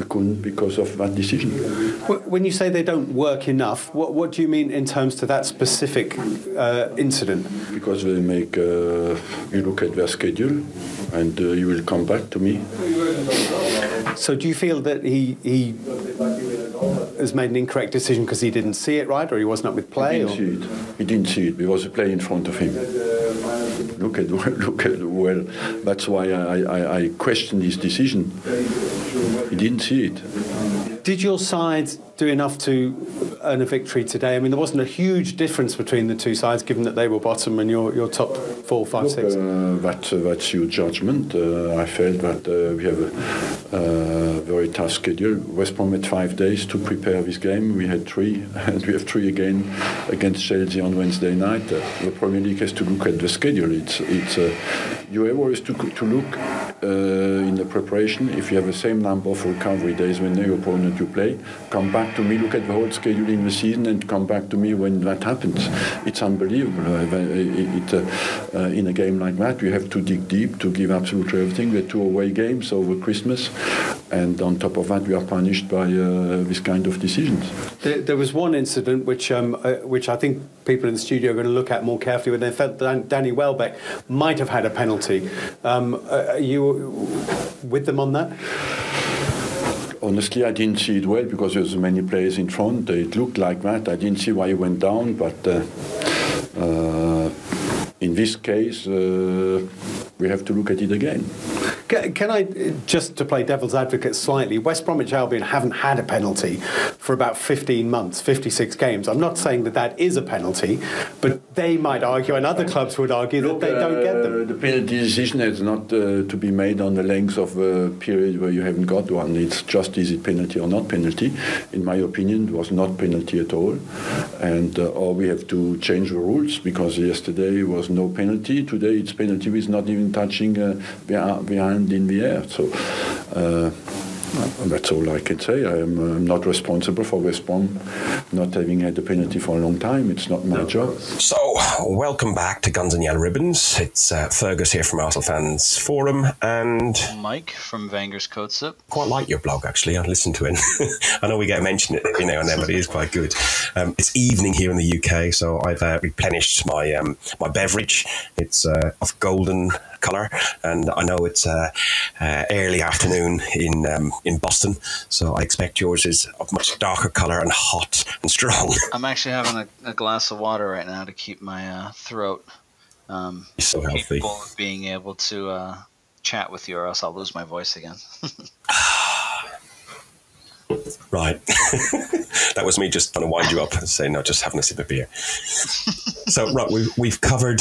couldn't because of that decision. When you say they don't work enough, what, what do you mean in terms to that specific uh, incident? Because they make, uh, you look at their schedule, and uh, you will come back to me. So do you feel that he he has made an incorrect decision because he didn't see it right, or he wasn't up with He play? didn't Or? see it. He didn't see it. There was a play in front of him. Look at *laughs* look at well. That's why I, I, I questioned his decision. Didn't see it. Did your side do enough to earn a victory today? I mean, there wasn't a huge difference between the two sides, given that they were bottom and you're, you're top four, five, six. Uh, that, uh, that's your judgment. Uh, I felt that uh, we have a uh, very tough schedule. West Brom had five days to prepare this game. We had three, *laughs* and we have three again against Chelsea on Wednesday night. Uh, the Premier League has to look at the schedule. It's, it's uh, you have always to, to look in the preparation. If you have the same number of recovery days when the opponent you play, come back to me, look at the whole schedule in the season, and come back to me when that happens. It's unbelievable. Uh, it, uh, uh, in a game like that, we have to dig deep to give absolutely everything. We had two away games over Christmas, and on top of that, we are punished by uh, this kind of decisions. There, there was one incident which, um, uh, which I think people in the studio are going to look at more carefully when they felt Dan- Danny Welbeck might have had a penalty. Um, uh, are you with them on that? Honestly, I didn't see it well because there's many players in front. It looked like that. I didn't see why he went down, but uh, uh, in this case, uh, we have to look at it again. Can, can I, uh, just to play devil's advocate slightly, West Bromwich Albion haven't had a penalty for about 15 months, 56 games. I'm not saying that that is a penalty, but they might argue, and other clubs would argue, that they don't get Uh, them. The penalty decision is not uh, to be made on the length of a period where you haven't got one. It's just is it penalty or not penalty. In my opinion, it was not penalty at all, and uh, or we have to change the rules because yesterday was no penalty. Today it's penalty with not even touching uh, the, the in the air. So. Uh, that's all I can say. I am uh, not responsible for West Brom not having had a penalty for a long time. It's not my job. So, welcome back to Guns and Yellow Ribbons. It's uh, Fergus here from Arsenal Fans Forum, and Mike from Vanger's Code Sip. quite like your blog actually. I listened to it. *laughs* I know we get mentioned it every now and then, but it is quite good. Um, it's evening here in the UK, so I've uh, replenished my um, my beverage. It's uh, of golden colour, and I know it's uh, uh, early afternoon in um, in Boston, so I expect yours is of much darker colour and hot and strong. *laughs* I'm actually having a, a glass of water right now to keep my uh, throat um, so healthy. of being able to uh, chat with you, or else I'll lose my voice again. *laughs* *sighs* *sighs* *sighs* Right. *laughs* that was me just trying to wind you up and say, no, just having a sip of beer. so, right, we've, we've covered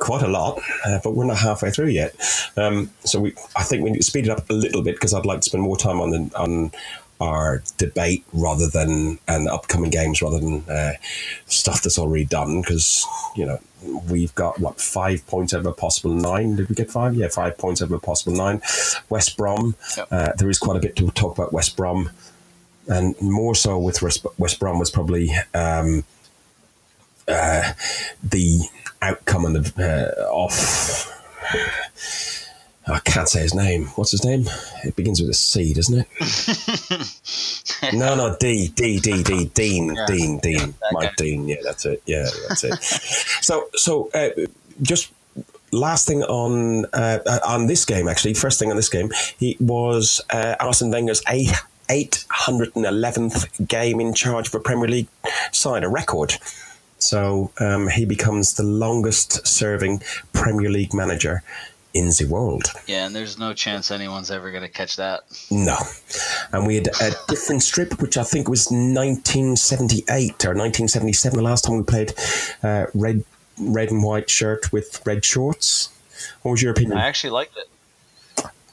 quite a lot, uh, but we're not halfway through yet. Um, so, we, I think we need to speed it up a little bit because I'd like to spend more time on the, on our debate rather than and upcoming games rather than uh, stuff that's already done because you know we've got what five points out of a possible nine did we get five yeah five points out of a possible nine west brom Yep. uh, there is quite a bit to talk about west brom and more so with West Brom was probably um, uh, the outcome and the uh, off. I can't say his name. What's his name? It begins with a C, doesn't it? *laughs* no, no, D, D, D, D, Dean, Yeah. Dean, Dean, that Mike guy. Dean. Yeah, that's it. Yeah, that's it. *laughs* so, so uh, just last thing on uh, uh, on this game, actually, first thing on this game, he was uh, Arsene Wenger's eight. 811th game in charge of a Premier League side, a record. So um, he becomes the longest serving Premier League manager in the world. yeah, and there's no chance anyone's ever going to catch that. No. And we had a different strip, which I think was 1978 or 1977, the last time we played uh, red, red and white shirt with red shorts. What was your opinion? I actually liked it.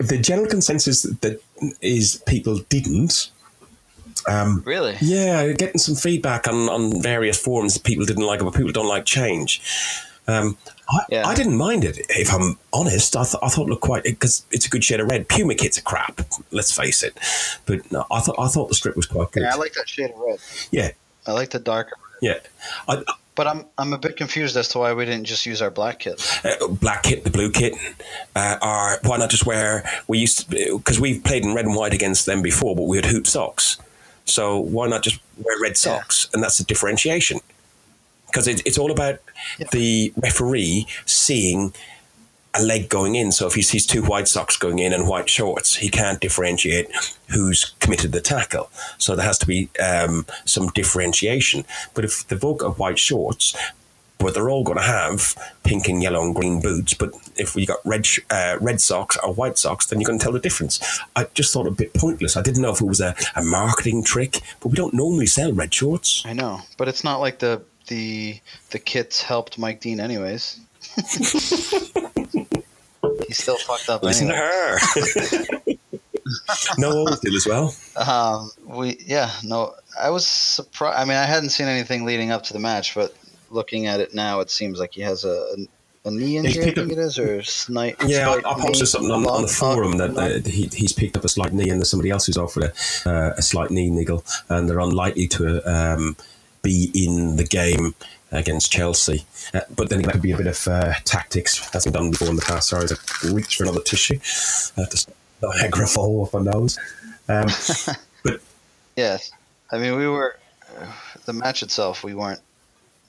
The general consensus that is people didn't. Um, Really? yeah, getting some feedback on, on various forums that people didn't like it, but people don't like change. Um, I, Yeah. I didn't mind it, if I'm honest. I, th- I thought it looked quite because it's a good shade of red. Puma kits are crap, let's face it. But no, I thought I thought the strip was quite good. Yeah, I like that shade of red. Yeah, I like the darker. yeah. I, But I'm I'm a bit confused as to why we didn't just use our black kits. Uh, black kit, the blue kit, uh, or why not just wear? We used because we've played in red and white against them before, but we had hoop socks. So why not just wear red socks? And that's the differentiation. Because it, it's all about the referee seeing a leg going in. So if he sees two white socks going in and white shorts, he can't differentiate who's committed the tackle. So there has to be um, some differentiation. But if the both got white shorts, but they're all going to have pink and yellow and green boots. But if we got red uh, red socks or white socks, then you can tell the difference. I just thought a bit pointless. I didn't know if it was a, a marketing trick, but we don't normally sell red shorts. I know, but it's not like the the the kits helped Mike Dean anyways. *laughs* he still fucked up. Listen anyway. to her. *laughs* no, did as well. Um, we yeah no, I was surprised. I mean, I hadn't seen anything leading up to the match, but looking at it now, it seems like he has a a, a knee injury. I think it is, or snipe. Yeah, I, slight I posted something on, on the forum that uh, he, he's picked up a slight knee, and there's somebody else who's offered a, uh, a slight knee niggle, and they're unlikely to um, be in the game against Chelsea. Uh, but then it could be a bit of uh, tactics, as been done before in the past. Sorry, I reached for another tissue. Uh, to stop Niagara fall off my nose. Um, *laughs* but Yes, I mean we were the match itself. We weren't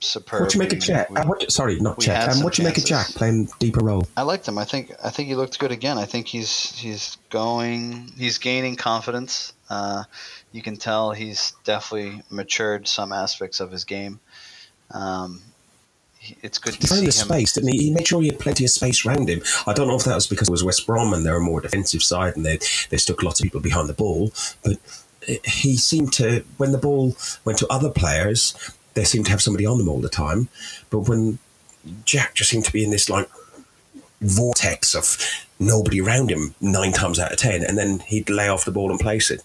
superb. what you make of We- Jack? we- what, sorry, not Jack. Um, what you make of Jack playing deeper role? I liked him. I think I think he looked good again. I think he's he's going he's gaining confidence. Uh, you can tell he's definitely matured some aspects of his game. Um, it's good to see him. space, didn't he? He made sure he had plenty of space around him. I don't know if that was because it was West Brom and they're a more defensive side and they they stuck lots of people behind the ball, but he seemed to when the ball went to other players, they seemed to have somebody on them all the time. But when Jack just seemed to be in this like vortex of nobody around him nine times out of ten, and then he'd lay off the ball and place it.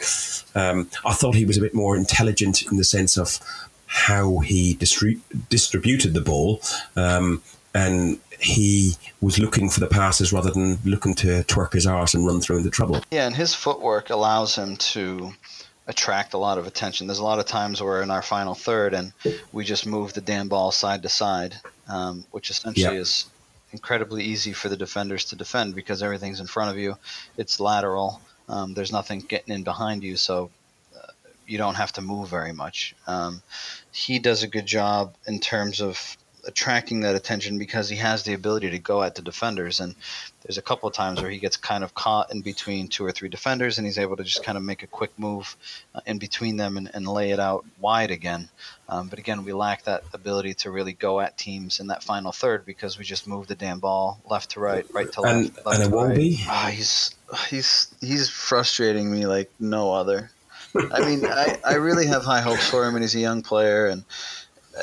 Um, I thought he was a bit more intelligent in the sense of how he distri- distributed the ball, um, and he was looking for the passes rather than looking to twerk his arse and run through into trouble. Yeah, and his footwork allows him to attract a lot of attention. There's a lot of times where in our final third, and we just move the damn ball side to side, um, which essentially Yeah. is incredibly easy for the defenders to defend because everything's in front of you. It's lateral. Um, there's nothing getting in behind you, so uh, you don't have to move very much. Um, he does a good job in terms of attracting that attention because he has the ability to go at the defenders and there's a couple of times where he gets kind of caught in between two or three defenders and he's able to just kind of make a quick move uh, in between them and, and lay it out wide again um, but again we lack that ability to really go at teams in that final third because we just move the damn ball left to right right to And- left, left and to right. Iwobi? Ah, he's he's he's frustrating me like no other I mean, I, I really have high hopes for him, and he's a young player, and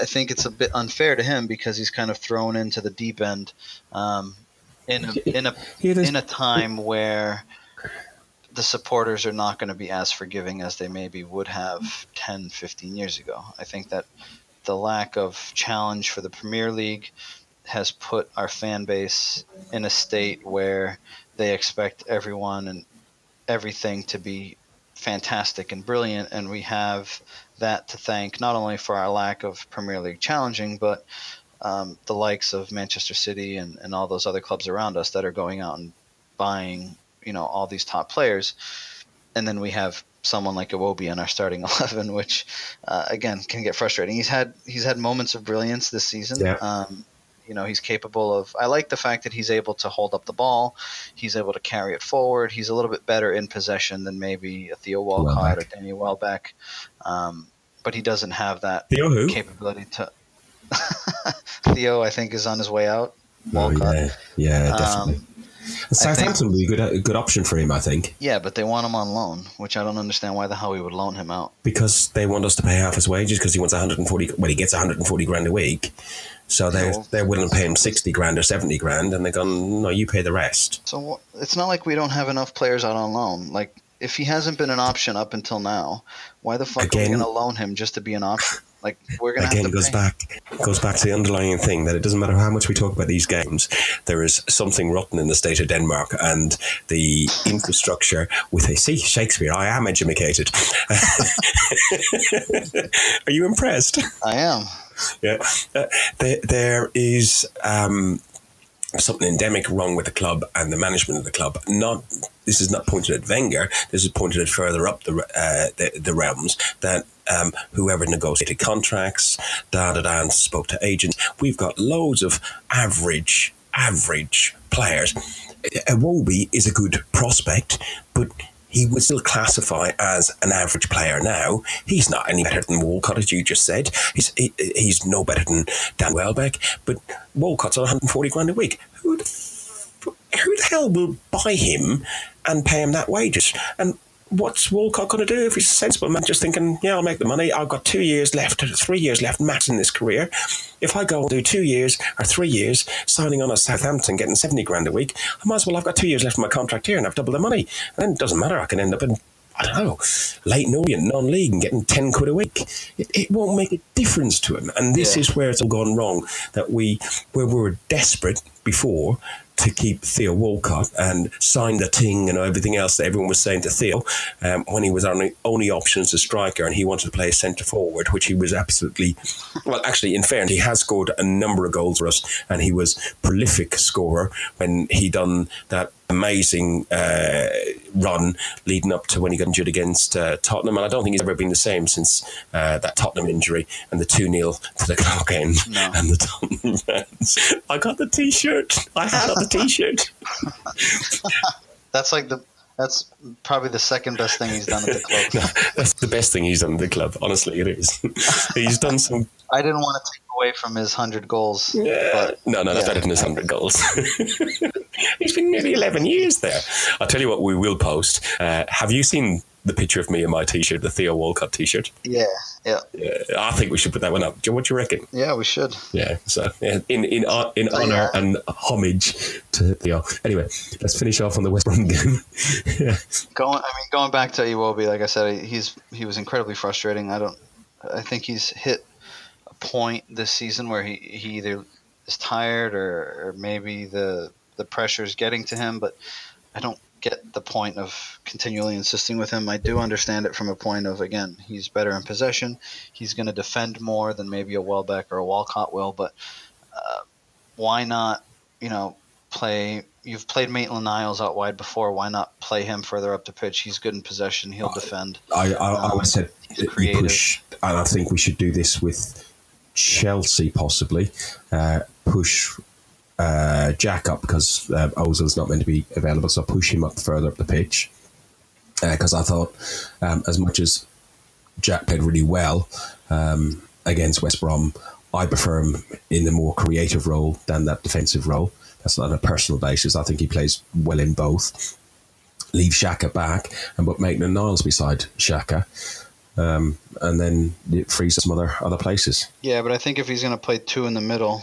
I think it's a bit unfair to him because he's kind of thrown into the deep end um, in a in a in a time where the supporters are not going to be as forgiving as they maybe would have 10, 15 years ago. I think that the lack of challenge for the Premier League has put our fan base in a state where they expect everyone and everything to be fantastic and brilliant, and we have that to thank not only for our lack of Premier League challenging, but um, the likes of Manchester City and, and all those other clubs around us that are going out and buying, you know, all these top players. And then we have someone like Iwobi in our starting *laughs* eleven, which uh, again can get frustrating. He's had he's had moments of brilliance this season. Yeah. Um, you know, he's capable of. I like the fact that he's able to hold up the ball. He's able to carry it forward. He's a little bit better in possession than maybe a Theo Walcott Welbeck. or Danny Welbeck. Um, but he doesn't have that Theo capability to. *laughs* Theo, I think, is on his way out. Oh, yeah, yeah, definitely. Um, Southampton would be a good, a good option for him, I think, yeah, but they want him on loan, which I don't understand why the hell we would loan him out. because they want us to pay half his wages because he wants 140. Well, he gets 140 grand a week, so they're Cool. they're willing to pay him 60 grand or 70 grand, and they're going, no, you pay the rest. So it's not like we don't have enough players out on loan. Like if he hasn't been an option up until now, why the fuck are Again- we going to loan him just to be an option? Like we're going to Again, to goes pay. back goes back to the underlying thing that it doesn't matter how much we talk about these games, there is something rotten in the state of Denmark and the infrastructure with a see Shakespeare. I am educated. *laughs* Are you impressed? I am. Yeah. Uh, there, there is um, something endemic wrong with the club and the management of the club. Not this is not pointed at Wenger. This is pointed at further up the uh, the, the, realms that um, whoever negotiated contracts, da da da, and spoke to agents. We've got loads of average average players. Iwobi is a good prospect, but he would still classify as an average player now. He's not any better than Walcott, as you just said. He's he, he's no better than Dan Welbeck, but Walcott's on 140 grand a week. Who the, who the hell will buy him and pay him that wages? And what's Walcott going to do if he's a sensible man, just thinking, yeah, I'll make the money. I've got two years left, three years left max in this career. If I go and do two years or three years signing on at Southampton, getting 70 grand a week, I might as well, I've got two years left of my contract here and I've doubled the money. And then it doesn't matter, I can end up in I don't know, Leyton Orient, non-league, and getting ten quid a week. It, it, won't make a difference to him, and this yeah. is where it's all gone wrong. That we, where we were desperate before to keep Theo Walcott and sign the ting and everything else that everyone was saying to Theo um, when he was our only option as a striker and he wanted to play centre forward, which he was absolutely well. Actually, in fairness, he has scored a number of goals for us, and he was prolific scorer when he done that amazing uh, run leading up to when he got injured against uh, Tottenham. And I don't think he's ever been the same since uh, that Tottenham injury and the 2 0 to the clock end no. *laughs* and the Tottenham fans. I got the t shirt. I had the t shirt. *laughs* That's like the. That's probably the second best thing he's done at the club. *laughs* no, that's the best thing he's done at the club. Honestly, it is. he's done some. I didn't want to take away from his hundred goals. Yeah. But, no, no, that's yeah. better than his hundred goals. *laughs* He's been nearly 11 years there. I'll tell you what, we will post. Uh, have you seen the picture of me in my t-shirt, the Theo Walcott t-shirt. Yeah, yeah. yeah I think we should put that one up. What do you reckon? Yeah, we should. Yeah. So yeah, in in uh, in oh, honor yeah. and homage to Theo. Anyway, let's finish off on the West Brom *laughs* game. yeah. Going, I mean, going back to Iwobi, like I said, he's he was incredibly frustrating. I don't. I think he's hit a point this season where he, he either is tired or, or maybe the the pressure is getting to him, but I don't get the point of continually insisting with him. I do understand it from a point of again, he's better in possession. He's going to defend more than maybe a Welbeck or a Walcott will, but uh, why not? You know, play. You've played Maitland Niles out wide before. Why not play him further up the pitch? He's good in possession. He'll defend. I I, um, I said push, and I think we should do this with Chelsea possibly. Uh, push uh, Jack up because uh, Ozil's not meant to be available, so push him up further up the pitch. Because uh, I thought, um, as much as Jack played really well um, against West Brom, I prefer him in the more creative role than that defensive role. That's not on a personal basis. I think he plays well in both. Leave Xhaka back and put Maitland Niles beside Xhaka. Um, and then it frees some other other places. Yeah, but I think if he's going to play two in the middle,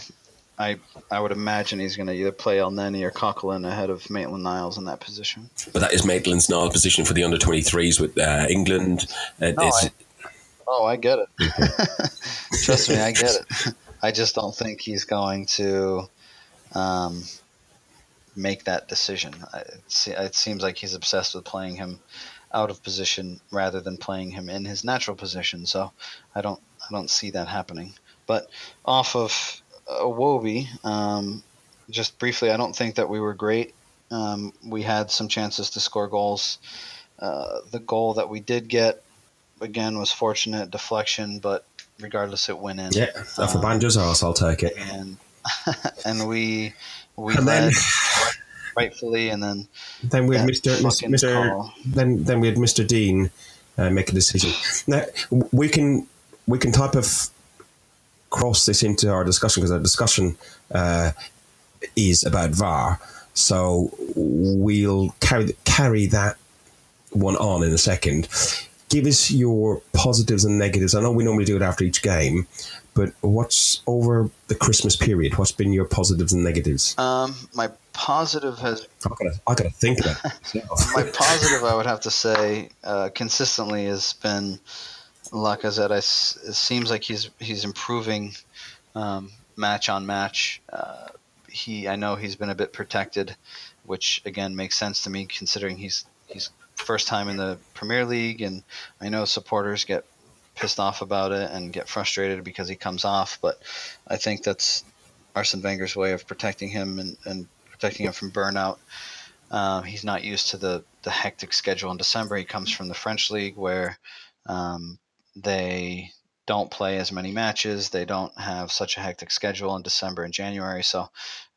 I I would imagine he's going to either play El Elneny or Coquelin ahead of Maitland Niles in that position. But that is Maitland Niles' position for the under 23s with uh, England. Uh, oh, I, oh, I get it. *laughs* Trust me, I get it. I just don't think he's going to um, make that decision. It, it seems like he's obsessed with playing him out of position rather than playing him in his natural position. So I don't I don't see that happening. But off of Iwobi, um, just briefly, I don't think that we were great. Um, we had some chances to score goals. Uh, the goal that we did get, again, was fortunate deflection, but regardless, it went in. Yeah, um, for Banjo's house, I'll take it. And *laughs* and we we and led then, *laughs* rightfully, and then then we had Mr. Mr. Then then we had Mr. Dean uh, make a decision. Now we can we can type of cross this into our discussion because our discussion uh, is about VAR. So we'll carry carry that one on in a second. Give us your positives and negatives. I know we normally do it after each game, but what's over the Christmas period? What's been your positives and negatives? Um, my positive has. I gotta, I gotta think about. *laughs* my positive, I would have to say, uh, consistently has been Lacazette, I, it seems like he's he's improving um, match on match. Uh, he, I know he's been a bit protected, which again makes sense to me considering he's he's first time in the Premier League, and I know supporters get pissed off about it and get frustrated because he comes off. But I think that's Arsene Wenger's way of protecting him and, and protecting him from burnout. Um, he's not used to the, the hectic schedule in December. He comes from the French league where um, they don't play as many matches. They don't have such a hectic schedule in December and January. So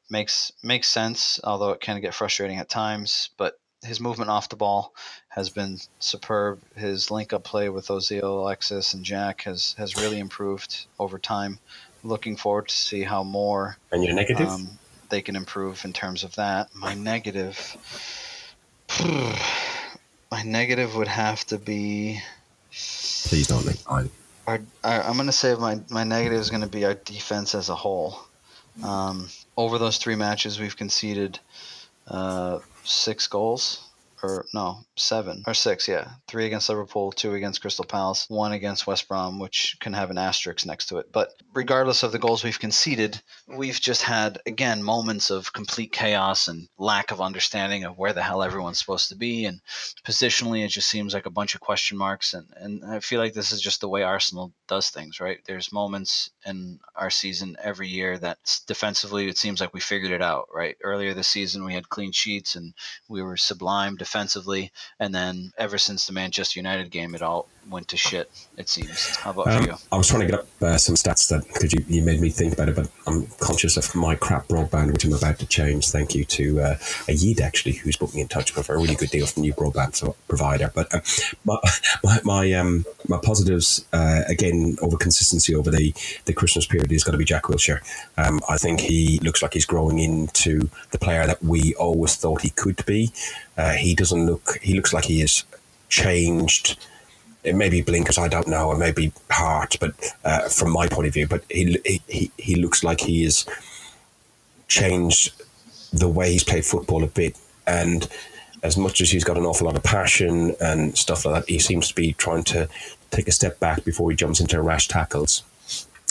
makes makes sense, although it can get frustrating at times. But his movement off the ball has been superb. His link up play with Ozil, Alexis, and Jack has has really improved over time. Looking forward to see how more And your negative? um, they can improve in terms of that. My negative, *sighs* my negative would have to be. Please don't. Our, our, I'm going to say my, my negative is going to be our defense as a whole. Um, over those three matches, we've conceded uh, six goals. Or no, seven or six, yeah. Three against Liverpool, two against Crystal Palace, one against West Brom, which can have an asterisk next to it. But regardless of the goals we've conceded, we've just had again moments of complete chaos and lack of understanding of where the hell everyone's supposed to be and positionally it just seems like a bunch of question marks and, and I feel like this is just the way Arsenal does things, right? There's moments in our season every year that defensively it seems like we figured it out, right? Earlier this season we had clean sheets and we were sublime defensively and then ever since the Manchester United game it all went to shit, it seems. How about Um, you? I was trying to get up uh, some stats that because you, you made me think about it, but I'm conscious of my crap broadband, which I'm about to change. Thank you to uh, Ayid actually, who's put me in touch with a really good deal from new broadband provider. But uh, my my my, um, my positives uh, again over consistency over the the Christmas period is going to be Jack Wilshere. Um, I think he looks like he's growing into the player that we always thought he could be. Uh, he doesn't look. He looks like he is changed it may be blinkers, I don't know, or maybe heart, but uh, from my point of view, but he, he he looks like he is changed the way he's played football a bit, and as much as he's got an awful lot of passion and stuff like that, he seems to be trying to take a step back before he jumps into rash tackles.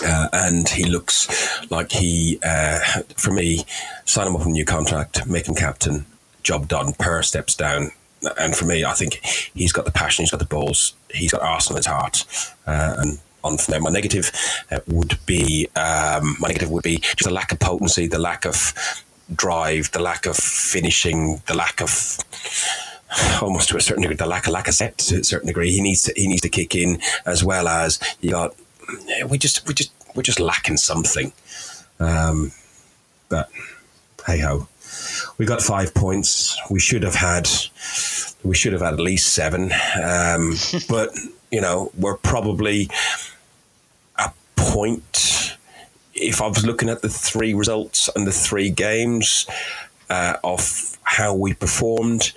Uh, and he looks like he, uh, for me, sign him up on a new contract, make him captain, job done. Per steps down, and for me, I think he's got the passion, he's got the balls, he's got Arsenal in his heart. Uh, and on from there, my negative uh, would be um, my negative would be just the lack of potency, the lack of drive, the lack of finishing, the lack of *sighs* almost to a certain degree, the lack of lack of set to a certain degree. He needs to he needs to kick in as well as you got. We just we just we're just lacking something. Um, but hey ho, we got five points. We should have had we should have had at least seven. Um, *laughs* but you know we're probably a point. If I was looking at the three results and the three games uh, of how we performed,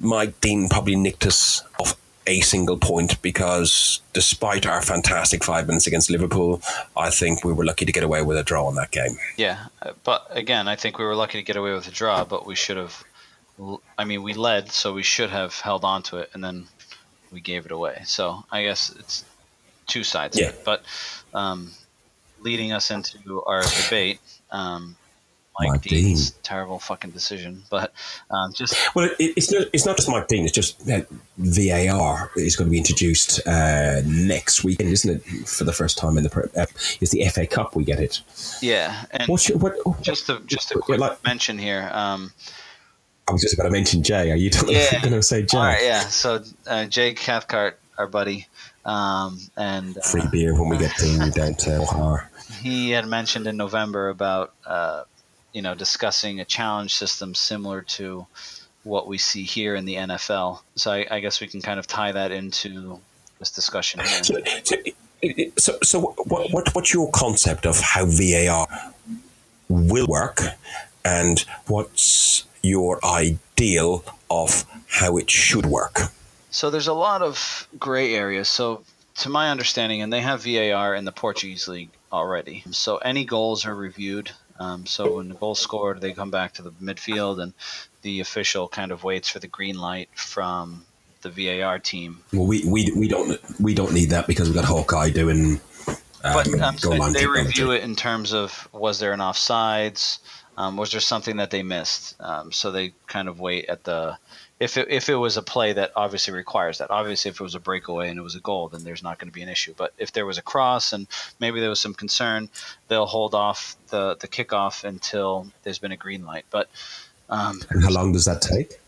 Mike Dean probably nicked us off a single point because despite our fantastic five minutes against Liverpool, I think we were lucky to get away with a draw in that game. Yeah, uh, but again, I think we were lucky to get away with a draw, but we should have. I mean, we led, so we should have held on to it, and then we gave it away. So I guess it's two sides. Yeah. It. But um, leading us into our debate, um, Mike, Dean's Dean. terrible fucking decision. But um, just Well, it, it's not it's not just Mike Dean. It's just that VAR is going to be introduced uh, next weekend, isn't it? For the first time in the uh, it's the FA Cup. We get it. yeah, and your, what? just to just a quick like- mention here. Um, I was just about to mention Jay. Are you Yeah. *laughs* going to say Jay? all right, yeah. So uh, Jay Cathcart, our buddy, um, and uh, Free beer when we get to *laughs* down to O'Hara. he had mentioned in November about uh, you know discussing a challenge system similar to what we see here in the NFL. So I, I guess we can kind of tie that into this discussion here. So, so, so, so what, what, what's your concept of how VAR will work, and what's your ideal of how it should work? So there's a lot of gray areas. So to my understanding, and they have VAR in the Portuguese league already. So any goals are reviewed. Um, so when the goal's scored, they come back to the midfield, and the official kind of waits for the green light from the VAR team. Well, we, we, we don't we don't need that because we've got Hawkeye doing. Um, But um, goal line they review it in terms of was there an offsides, Um, was there something that they missed? Um, so they kind of wait at the if it, if it was a play that obviously requires that. Obviously, if it was a breakaway and it was a goal, then there's not going to be an issue. But if there was a cross and maybe there was some concern, they'll hold off the the kickoff until there's been a green light. But um, and how long does that take?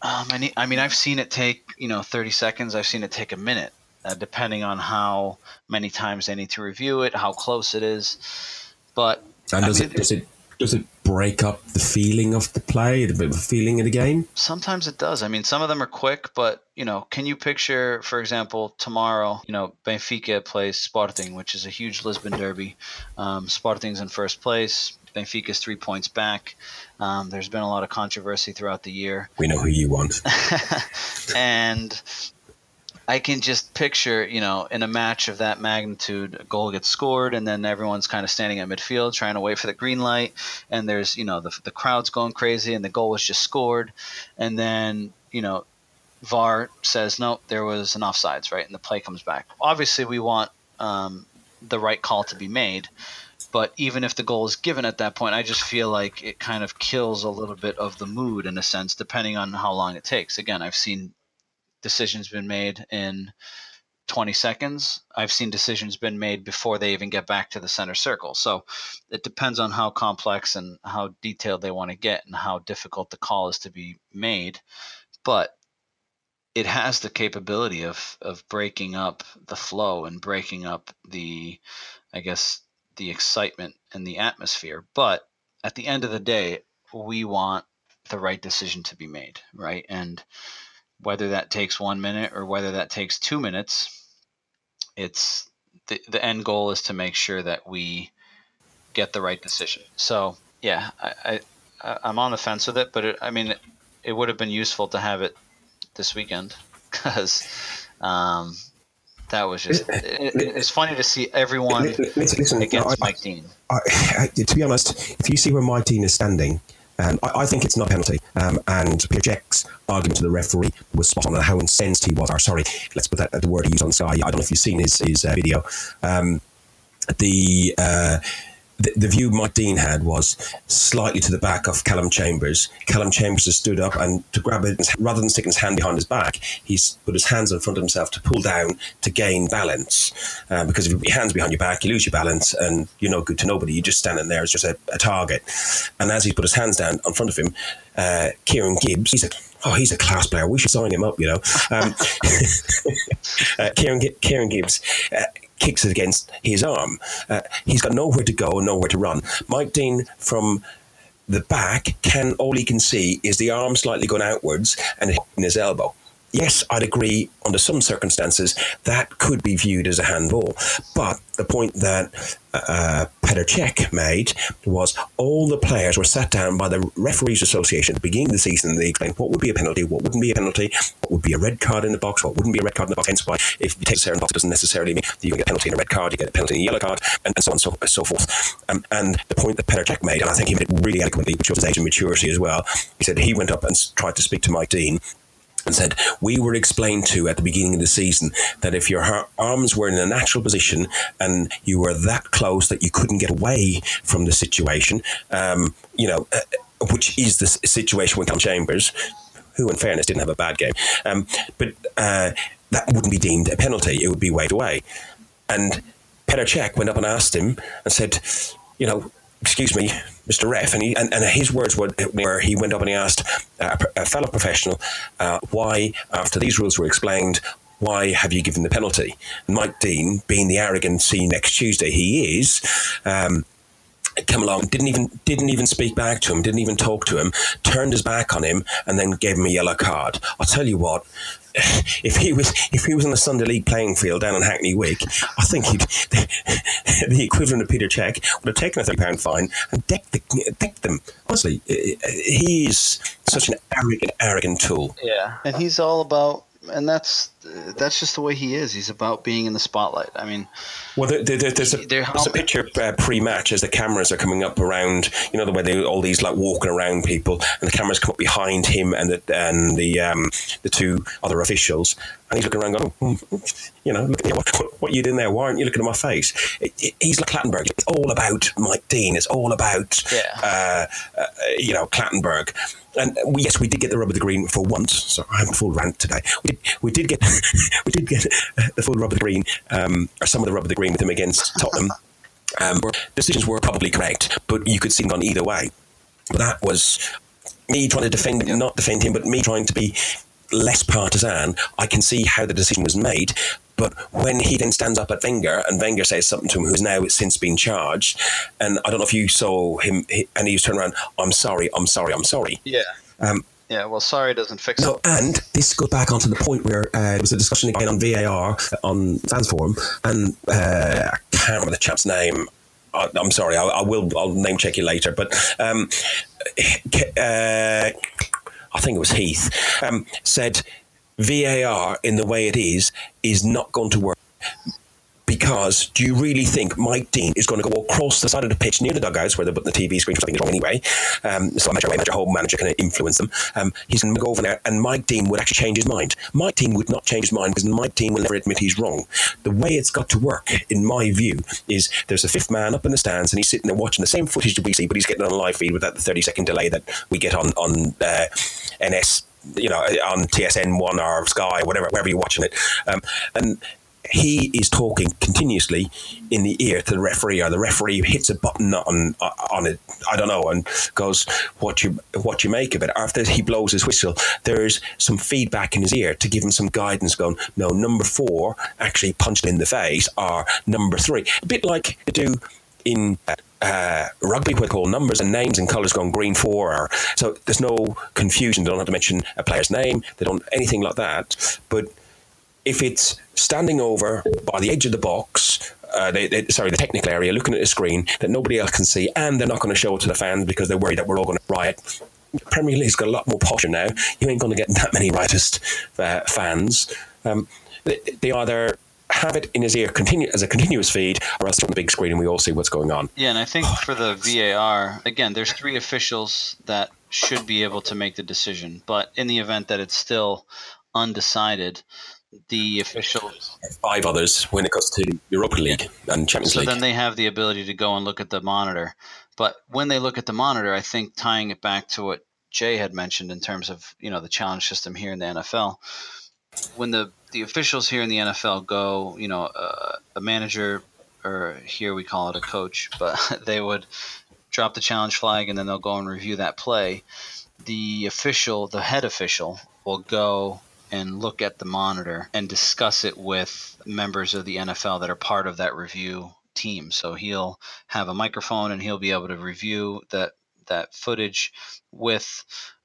Um, I, need, I mean, I've seen it take you know 30 seconds. I've seen it take a minute, uh, depending on how many times they need to review it, how close it is. But and does mean, it does it does it break up the feeling of the play, the bit of a feeling of the game? Sometimes it does. I mean, some of them are quick, but you know, can you picture, for example, tomorrow, you know, Benfica plays Sporting, which is a huge Lisbon derby. Um, Sporting's in first place. Benfica's three points back. Um, there's been a lot of controversy throughout the year. We know who you want. *laughs* and I can just picture, you know, in a match of that magnitude, a goal gets scored, and then everyone's kind of standing at midfield trying to wait for the green light, and there's, you know, the, the crowd's going crazy, and the goal was just scored, and then, you know, VAR says no, there was an offsides, right, and the play comes back. Obviously, we want um, the right call to be made, but even if the goal is given at that point, I just feel like it kind of kills a little bit of the mood in a sense, depending on how long it takes. Again, I've seen decisions been made in 20 seconds. I've seen decisions been made before they even get back to the center circle. So it depends on how complex and how detailed they want to get and how difficult the call is to be made. But it has the capability of of breaking up the flow and breaking up the I guess the excitement and the atmosphere. But at the end of the day, we want the right decision to be made, right? And whether that takes one minute or whether that takes two minutes, it's the, the end goal is to make sure that we get the right decision. So yeah, I, I I'm on the fence with it, but it, I mean, it, it, would have been useful to have it this weekend *laughs* because um, that was just it, it's funny to see everyone listen, against I, Mike Dean. I, *laughs* to be honest, if you see where Mike Dean is standing, um, I, I, think it's not a penalty. Um, and Peter Cech's argument to the referee was spot on how incensed he was. Or sorry, let's put that the word he used on Sky. I don't know if you've seen his, his uh, video. Um, the uh, the, the, view Mike Dean had was slightly to the back of Callum Chambers. Callum Chambers has stood up and to grab it, rather than sticking his hand behind his back, he's put his hands in front of himself to pull down to gain balance. Uh, because if you put your hands behind your back, you lose your balance and you're no good to nobody. You're just standing there as just a, a target. And as he put his hands down in front of him, uh, Kieran Gibbs, he's a oh, he's a class player. We should sign him up, you know. Um, *laughs* uh, Kieran, Kieran Gibbs uh, kicks it against his arm. Uh, he's got nowhere to go nowhere to run. Mike Dean from the back can all he can see is the arm slightly going outwards and hitting his elbow yes, I'd agree under some circumstances that could be viewed as a handball. But the point that uh, Petr Cech made was all the players were sat down by the Referees Association at the beginning of the season and they explained what would be a penalty, what wouldn't be a penalty, what would be a red card in the box, what wouldn't be a red card in the box. Hence why if you take a certain box, it doesn't necessarily mean that you get a penalty in a red card, you get a penalty in a yellow card, and, and so on and so, so forth. Um, and the point that Petr Cech made, and I think he made it really eloquently, which was his age and maturity as well, he said he went up and tried to speak to Mike Dean and said, We were explained to at the beginning of the season that if your arms were in a natural position and you were that close that you couldn't get away from the situation, um, you know, uh, which is the situation with Callum Chambers, who, in fairness, didn't have a bad game, um, but uh, that wouldn't be deemed a penalty. It would be waved away. And Petr Cech went up and asked him and said, You know, excuse me, Mr. Ref, and, he, and, and his words were where he went up and he asked a, fellow professional uh, why, after these rules were explained, why have you given the penalty? Mike Dean, being the arrogant see next Tuesday he is, um, come along, didn't even didn't even speak back to him, didn't even talk to him, turned his back on him, and then gave him a yellow card. I'll tell you what, *laughs* if he was if he was on the Sunday League playing field down in Hackney Wick, I think he'd *laughs* the equivalent of Peter Cech would have taken a thirty pound fine and decked, the, decked them. Honestly, he's such an arrogant, arrogant tool. Yeah, and he's all about, and that's that's just the way he is. He's about being in the spotlight. I mean, well, there, there, there's, a, there's a picture uh, pre-match as the cameras are coming up around. You know the way they all these like walking around people, and the cameras come up behind him and the and the um, the two other officials, and he's looking around going, oh, you know, look at what, what you doing there? Why aren't you looking at my face? It, it, he's like Clattenburg. It's all about Mike Dean. It's all about, yeah. uh, uh, you know, Clattenburg. And we, yes, we did get the rub of the green for once. So I'm full rant today. We did, we did get *laughs* we did get the full rub of the green, um, or some of the rub of the green with him against Tottenham. Um, decisions were probably correct, but you could see them gone either way. But that was me trying to defend, not defend him, but me trying to be less partisan. I can see how the decision was made, but when he then stands up at Wenger and Wenger says something to him, who's now since been charged, and I don't know if you saw him, and he was turned around, I'm sorry, I'm sorry, I'm sorry. Yeah. Um, yeah, well, sorry doesn't fix no, it. and this goes back onto the point where uh, there was a discussion again on VAR on fans forum, and uh, I can't remember the chap's name. I, am sorry, I, I, will. I'll name check you later. But um, uh, I think it was Heath um, said VAR in the way it is is not going to work because do you really think Mike Dean is going to go across the side of the pitch near the dugouts where they're putting the TV screen, which I think is wrong anyway? Um, so manager, manager, home manager can influence them. Um, he's going to go over there, and Mike Dean would actually change his mind. Mike Dean would not change his mind because Mike Dean will never admit he's wrong. The way it's got to work, in my view, is there's a fifth man up in the stands, and he's sitting there watching the same footage that we see, but he's getting on a live feed without the 30 second delay that we get on on uh, NS you know, on TSN one or Sky, whatever, wherever you're watching it. Um, and he is talking continuously in the ear to the referee, or the referee hits a button on on it. I don't know, and goes, "What you what you make of it?" After he blows his whistle, there's some feedback in his ear to give him some guidance. Going, no, number four actually punched in the face, or number three, a bit like they do in uh, rugby with all numbers and names and colours going green four or so there's no confusion they don't have to mention a player's name they don't anything like that but if it's standing over by the edge of the box uh, they, they, sorry, the technical area, looking at the screen that nobody else can see, and they're not going to show it to the fans because they're worried that we're all going to riot. Premier League's got a lot more posture now. You ain't going to get *laughs* that many riotous uh, fans. Um, they, they either have it in his ear continue as a continuous feed, or else on the big screen and we all see what's going on. Yeah, and I think for the VAR, again, there's three officials that should be able to make the decision, but in the event that it's still undecided, the officials five others when it goes to Europa League and Champions so League. So then they have the ability to go and look at the monitor. But when they look at the monitor, I think tying it back to what Jay had mentioned in terms of you know the challenge system here in the NFL, when the the officials here in the NFL go, you know, uh, a manager or here we call it a coach, *laughs* but they would drop the challenge flag and then they'll go and review that play. The official, the head official, will go and look at the monitor and discuss it with members of the NFL that are part of that review team. So he'll have a microphone and he'll be able to review that that footage with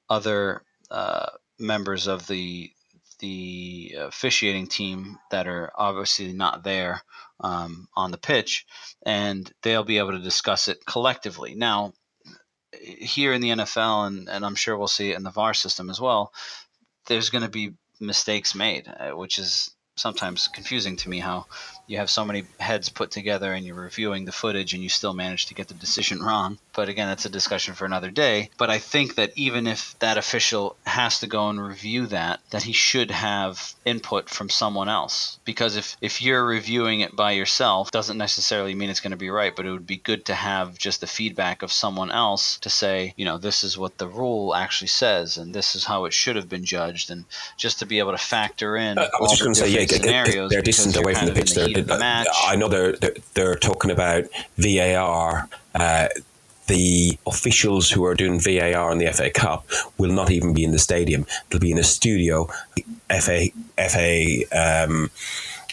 other uh, members of the the officiating team that are obviously not there um, on the pitch, and they'll be able to discuss it collectively. Now, here in the NFL, and, and I'm sure we'll see it in the VAR system as well, there's going to be mistakes made, uh, which is sometimes confusing to me how you have so many heads put together and you're reviewing the footage and you still manage to get the decision wrong. But again, that's a discussion for another day. But I think that even if that official has to go and review that, that he should have input from someone else. Because if, if you're reviewing it by yourself, doesn't necessarily mean it's going to be right, but it would be good to have just the feedback of someone else to say, you know, this is what the rule actually says and this is how it should have been judged and just to be able to factor in uh, I was just going to say, yeah, scenarios they're distant away from the pitch. The they're, match. I know they're, they're, they're talking about VAR. Uh, the officials who are doing VAR in the FA Cup will not even be in the stadium. They'll be in a studio, FA FA um,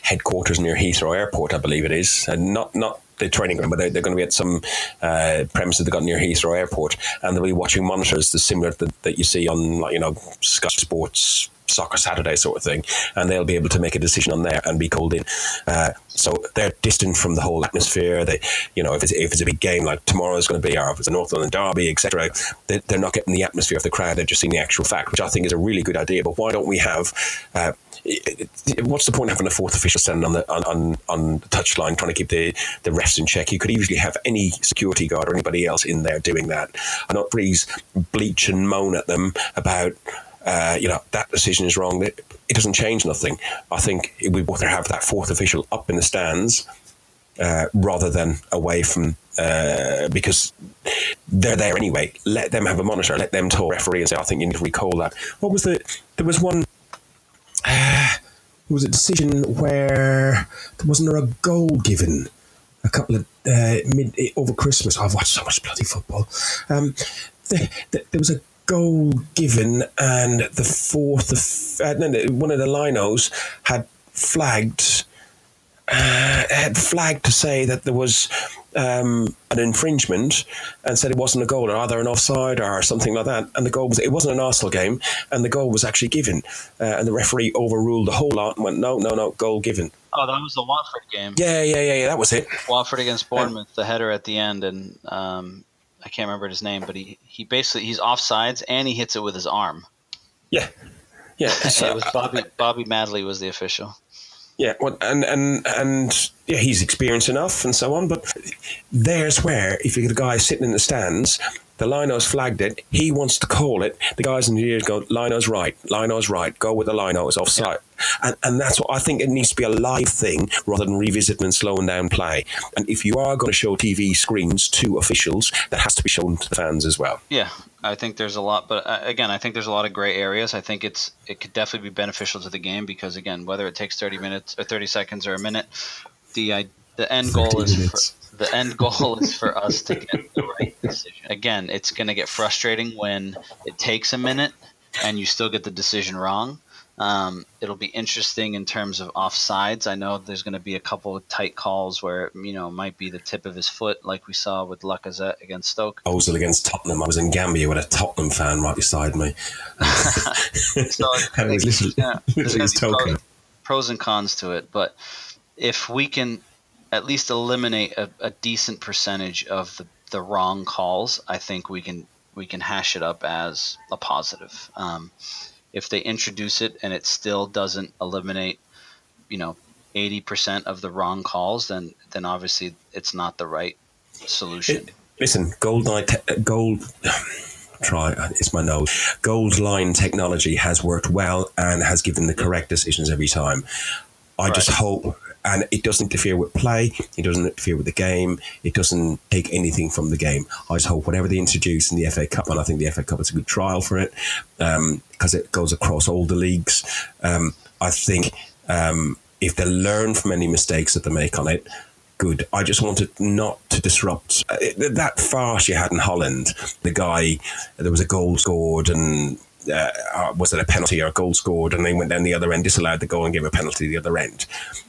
headquarters near Heathrow Airport, I believe it is, and not not the training ground, but they're, they're going to be at some uh, premises they've got near Heathrow Airport, and they'll be watching monitors, the similar that, that you see on like you know Sky Sports Soccer Saturday sort of thing, and they'll be able to make a decision on there and be called in. Uh, so they're distant from the whole atmosphere. They, you know, if it's, if it's a big game like tomorrow is going to be, or if it's a North London derby, etc., they, are not getting the atmosphere of the crowd. They're just seeing the actual fact, which I think is a really good idea. But why don't we have uh, what's the point of having a fourth official standing on the on, on, on the touchline trying to keep the, the refs in check? You could easily have any security guard or anybody else in there doing that, and not please bleach and moan at them about. Uh, you know that decision is wrong. It, it doesn't change nothing. I think we'd rather have that fourth official up in the stands uh, rather than away from uh, because they're there anyway. Let them have a monitor. Let them tell referee and say, "I think you need to recall that." What was the? There was one. Uh, it was a decision where there wasn't there a goal given a couple of uh, mid over Christmas. I've watched so much bloody football. Um, the, the, there was a goal given, and the fourth, uh, no, one of the linos had flagged uh, had flagged to say that there was um, an infringement and said it wasn't a goal or either an offside or something like that. And the goal was it wasn't an Arsenal game, and the goal was actually given. Uh, and the referee overruled the whole lot and went, no, no, no, goal given. Oh, that was the Watford game. Yeah, yeah, yeah, yeah. That was it. Watford against Bournemouth, the header at the end, and um, I can't remember his name, but he, he basically he's offsides and he hits it with his arm. Yeah, yeah. *laughs* So, it was Bobby Bobby Madley was the official. Yeah, well, and and and yeah, he's experienced enough and so on. But there's where if you get a guy sitting in the stands, the Lino's flagged it. He wants to call it. The guys in the ears go, Lino's right. Lino's right. Go with the Lino. It's offside. And, and that's what I think it needs to be a live thing rather than revisiting and slowing down play. And if you are going to show TV screens to officials, that has to be shown to the fans as well. Yeah, I think there's a lot, but uh, again, I think there's a lot of gray areas. I think it's it could definitely be beneficial to the game because again, whether it takes 30 minutes or 30 seconds or a minute, the the end goal is for, the end goal is for us to get the right decision. Again, it's going to get frustrating when it takes a minute and you still get the decision wrong. Um, it'll be interesting in terms of offsides. I know there's going to be a couple of tight calls where you know it might be the tip of his foot, like we saw with Lacazette against Stoke. Ozil against Tottenham. I was in Gambia with a Tottenham fan right beside me. *laughs* so and was literally, yeah, *laughs* literally token. pros, pros and cons to it, but if we can at least eliminate a, a decent percentage of the, the wrong calls, I think we can we can hash it up as a positive. Um, if they introduce it and it still doesn't eliminate, you know, eighty percent of the wrong calls, then then obviously it's not the right solution. Listen, uh, gold line, te- gold. Try uh, it's my nose. Goal line technology has worked well and has given the correct decisions every time. I just hope, and it doesn't interfere with play. It doesn't interfere with the game. It doesn't take anything from the game. I just hope whatever they introduce in the FA Cup, and I think the FA Cup is a good trial for it because it goes across all the leagues. Um, I think um, if they learn from any mistakes that they make on it, good. I just wanted not to disrupt uh, that farce you had in Holland. The guy, there was a goal scored and. Uh, uh, was it a penalty or a goal scored and they went down the other end, disallowed the goal and gave a penalty the other end?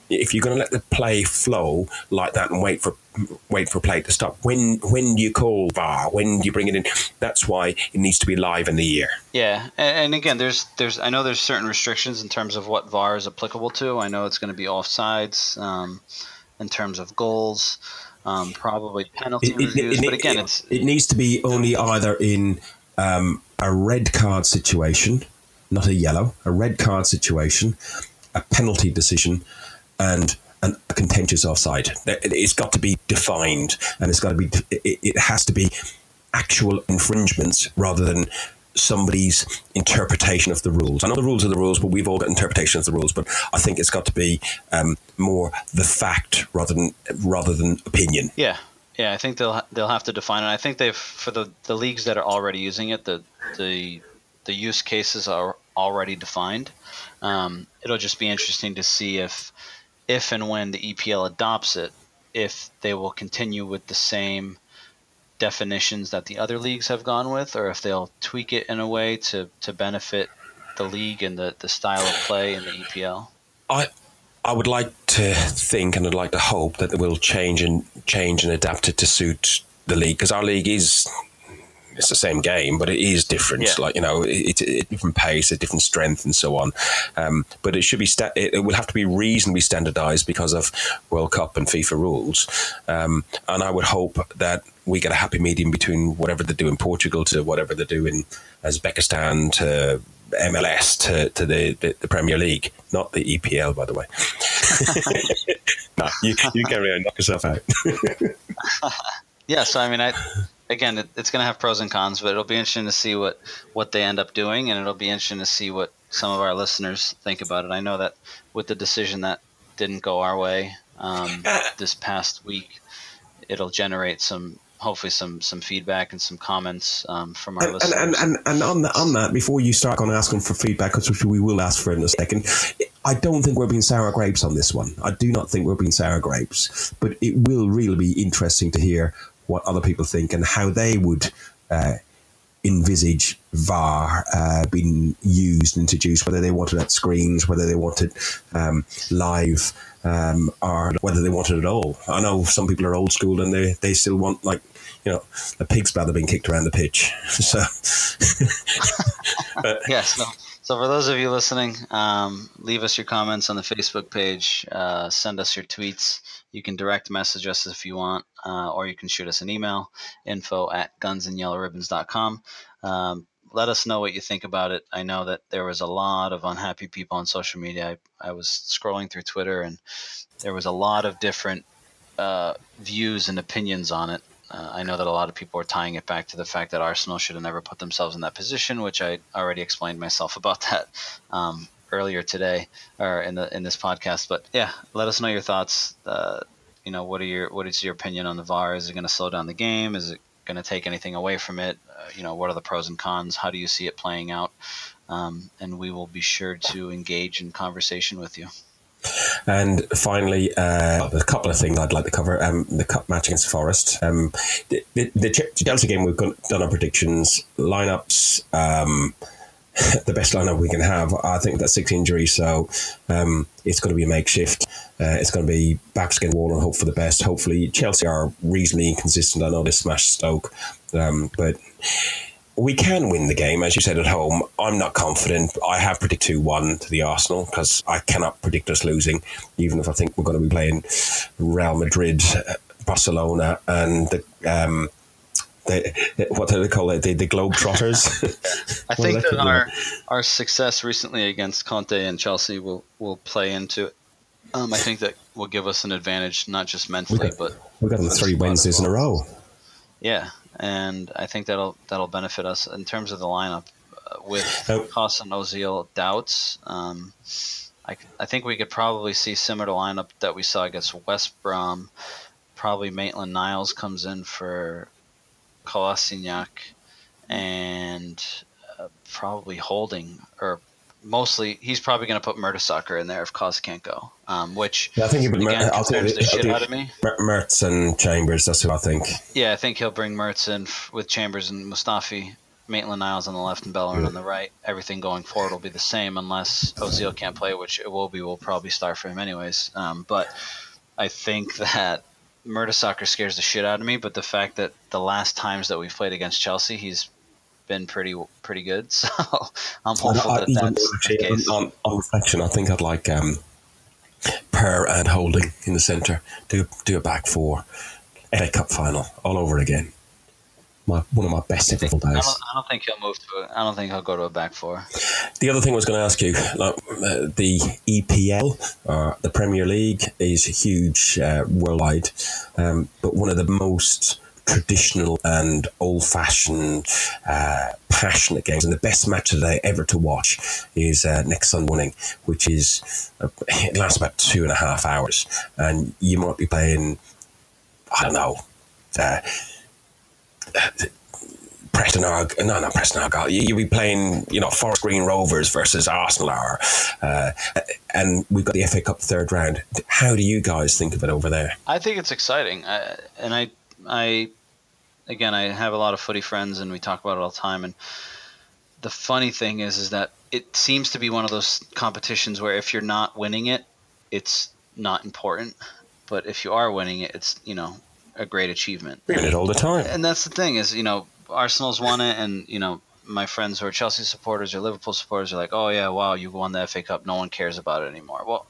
If you're going to let the play flow like that and wait for wait for play to stop, when when do you call VAR? When do you bring it in? That's why it needs to be live in the ear. Yeah, and, and again, there's there's I know there's certain restrictions in terms of what VAR is applicable to. I know it's going to be offsides um, in terms of goals, um, probably penalty reviews. but again, it, it's it needs to be only either in um, a red card situation, not a yellow, a red card situation, a penalty decision, and an, a contentious offside. It's got to be defined, and it's got to be. It, it has to be actual infringements rather than somebody's interpretation of the rules. I know the rules are the rules, but we've all got interpretation of the rules. But I think it's got to be um, more the fact rather than rather than opinion. Yeah, yeah. I think they'll they'll have to define it. I think they've for the the leagues that are already using it, the the the use cases are already defined. Um, it'll just be interesting to see if if and when the EPL adopts it, if they will continue with the same definitions that the other leagues have gone with, or if they'll tweak it in a way to, to benefit the league and the, the style of play in the EPL. I I would like to think and I'd like to hope that they will change and change and adapt it to suit the league because our league is it's the same game, but it is different. Yeah. Like you know, it's it, a different pace, a different strength, and so on. Um, but it should be sta- it, it will have to be reasonably standardised because of World Cup and FIFA rules. Um, and I would hope that we get a happy medium between whatever they do in Portugal to whatever they do in Uzbekistan to MLS to, to the, the, the Premier League, not the EPL, by the way. *laughs* no, you, you carry on, knock yourself out. *laughs* yeah, so I mean, I again, it, it's going to have pros and cons, but it'll be interesting to see what what they end up doing, and it'll be interesting to see what some of our listeners think about it. I know that with the decision that didn't go our way um, *laughs* this past week, it'll generate some hopefully some some feedback and some comments um, from our and, listeners. And, and, and on, that, on that, before you start going to ask them for feedback, which we will ask for in a second, I don't think we're being sour grapes on this one. I do not think we're being sour grapes, but it will really be interesting to hear what other people think and how they would uh, envisage VAR uh, being used, introduced, whether they wanted at screens, whether they wanted um, live, um, or whether they wanted it all. I know some people are old school and they, they still want like you know a pig's bladder being kicked around the pitch. *laughs* So *laughs* yes. No. So for those of you listening, um, leave us your comments on the Facebook page. Uh, send us your tweets. You can direct message us if you want, uh, or you can shoot us an email, info at gunsandyellowribbons.com. Um, let us know what you think about it. I know that there was a lot of unhappy people on social media. I, I was scrolling through Twitter and there was a lot of different uh, views and opinions on it. Uh, I know that a lot of people are tying it back to the fact that Arsenal should have never put themselves in that position, which I already explained myself *laughs* about that um, earlier today or in the in this podcast. But yeah, let us know your thoughts. Uh, you know, what are your what is your opinion on the VAR? Is it going to slow down the game? Is it going to take anything away from it? Uh, you know, what are the pros and cons? How do you see it playing out? Um, and we will be sure to engage in conversation with you. And finally, uh, a couple of things I'd like to cover. Um, the cup match against Forest. Um, the, the, the, Chelsea game, we've done our predictions, lineups. Um, *laughs* the best lineup we can have. I think that's six injuries, so um, it's going to be a makeshift. Uh, it's going to be backs against wall and hope for the best. Hopefully, Chelsea are reasonably inconsistent. I know they smashed Stoke, um, but we can win the game, as you said at home. I'm not confident. I have predicted 2 1 to the Arsenal because I cannot predict us losing, even if I think we're going to be playing Real Madrid, Barcelona, and the. Um, the, what do they call it? The, the Globetrotters. *laughs* I *laughs* think that our our success recently against Conte and Chelsea will, will play into it. Um, I think that will give us an advantage, not just mentally, got, but we've got them three Wednesdays in a row. Yeah, and I think that'll that'll benefit us in terms of the lineup. Uh, with oh. Haas and Ozil doubts, um, I, I think we could probably see similar lineup that we saw against West Brom. Probably Maitland Niles comes in for Kolasinac and uh, probably Holding or mostly he's probably going to put Mertesacker in there if Kos can't go. Um, which yeah, I think he would. Again, I'll the shit out of me. Mertz and Chambers. That's who I think. Yeah, I think he'll bring Mertz in f- with Chambers and Mustafi. Maitland Niles on the left and Bellerin yeah. on the right. Everything going forward will be the same unless Ozil can't play, which it will be. We'll probably start for him anyways. Um, but I think that Mertesacker scares the shit out of me. But the fact that the last times that we've played against Chelsea, he's been pretty pretty good. *laughs* So I'm hopeful that that's actually, the case. On, on, reflection, I think I'd like um, Per and Holding in the centre. Do do a back four, FA Cup final all over again. My, one of my best ever days. I don't, I don't think he'll move to. A, I don't think he'll go to a back four. The other thing I was going to ask you, like, uh, the EPL, uh, the Premier League, is huge uh, worldwide, um, but one of the most traditional and old fashioned, uh, passionate games. And the best match of the day ever to watch is uh, next Sunday morning, which is, uh, it lasts about two and a half hours. And you might be playing, I don't know, uh, Preston Arg, no, not Preston Argyle. You, you'll be playing, you know, Forest Green Rovers versus Arsenal, uh, and we've got the FA Cup third round. How do you guys think of it over there? I think it's exciting, and I, I again, I have a lot of footy friends, and we talk about it all the time. And the funny thing is, is that it seems to be one of those competitions where if you're not winning it, it's not important. But if you are winning it, it's you know a great achievement. We Win it all the time. And that's the thing is, you know, Arsenal's won it, and you know my friends who are Chelsea supporters or Liverpool supporters are like, oh yeah, wow, you won the FA Cup. No one cares about it anymore. Well,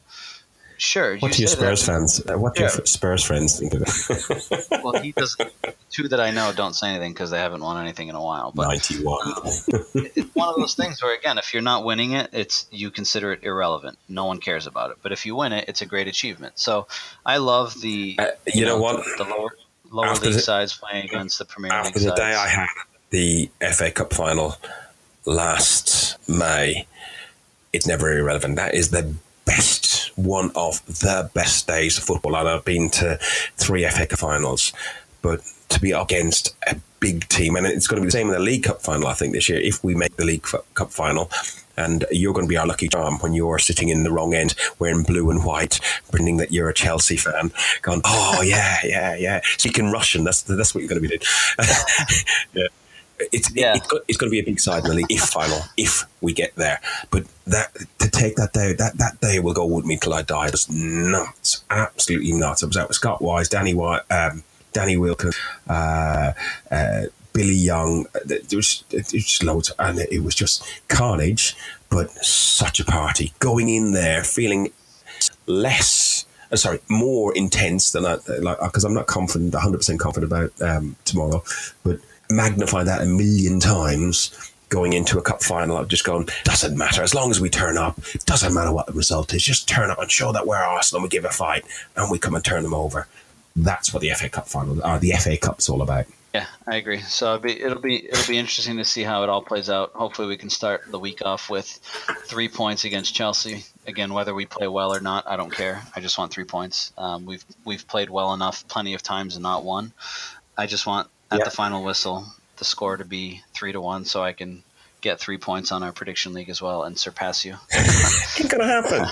Sure. What you do your Spurs that- fans? Uh, what do your Spurs friends think of it? *laughs* Well, he doesn't. Two that I know don't say anything because they haven't won anything in a while. But Ninety-one. it's one of those things where, again, if you're not winning it, it's you consider it irrelevant. No one cares about it. But if you win it, it's a great achievement. So I love the. Uh, you know what? The lower lower After league the- sides playing against the Premier After League the day. I had the FA Cup final last May, it's never irrelevant. That is the best, one of the best days of football. And I've been to three FA Cup finals, but to be up against a big team, and it's going to be the same in the League Cup final, I think, this year, if we make the League Cup final. And you're going to be our lucky charm when you're sitting in the wrong end, wearing blue and white, pretending that you're a Chelsea fan, going, "Oh yeah, yeah, yeah." Speaking Russian, that's that's what you're going to be doing. *laughs* yeah it's Yeah. it's, got, it's going to be a big side in the if final if we get there. But that to take that day that that day will go with me till I die. It was nuts, absolutely nuts. I was out with Scott Wise, Danny White, um, Danny Wilkins, uh, uh, Billy Young. There was, it was just loads, and it was just carnage. But such a party going in there, feeling less. Uh, sorry, more intense than I like because I'm not confident, 100 percent confident about um, tomorrow, but magnify that a million times going into a cup final. I've just gone doesn't matter as long as we turn up. Doesn't matter what the result is. Just turn up and show that we're Arsenal. We give a fight and we come and turn them over. That's what the FA Cup final, or the FA Cup's all about. Yeah, I agree. So it'll be it'll be it'll be interesting to see how it all plays out. Hopefully, we can start the week off with three points against Chelsea. Again, whether we play well or not, I don't care. I just want three points. Um, we've we've played well enough, plenty of times, and not won. I just want at Yeah. the final whistle the score to be three to one, so I can get three points on our prediction league as well and surpass you. *laughs* Ain't gonna happen.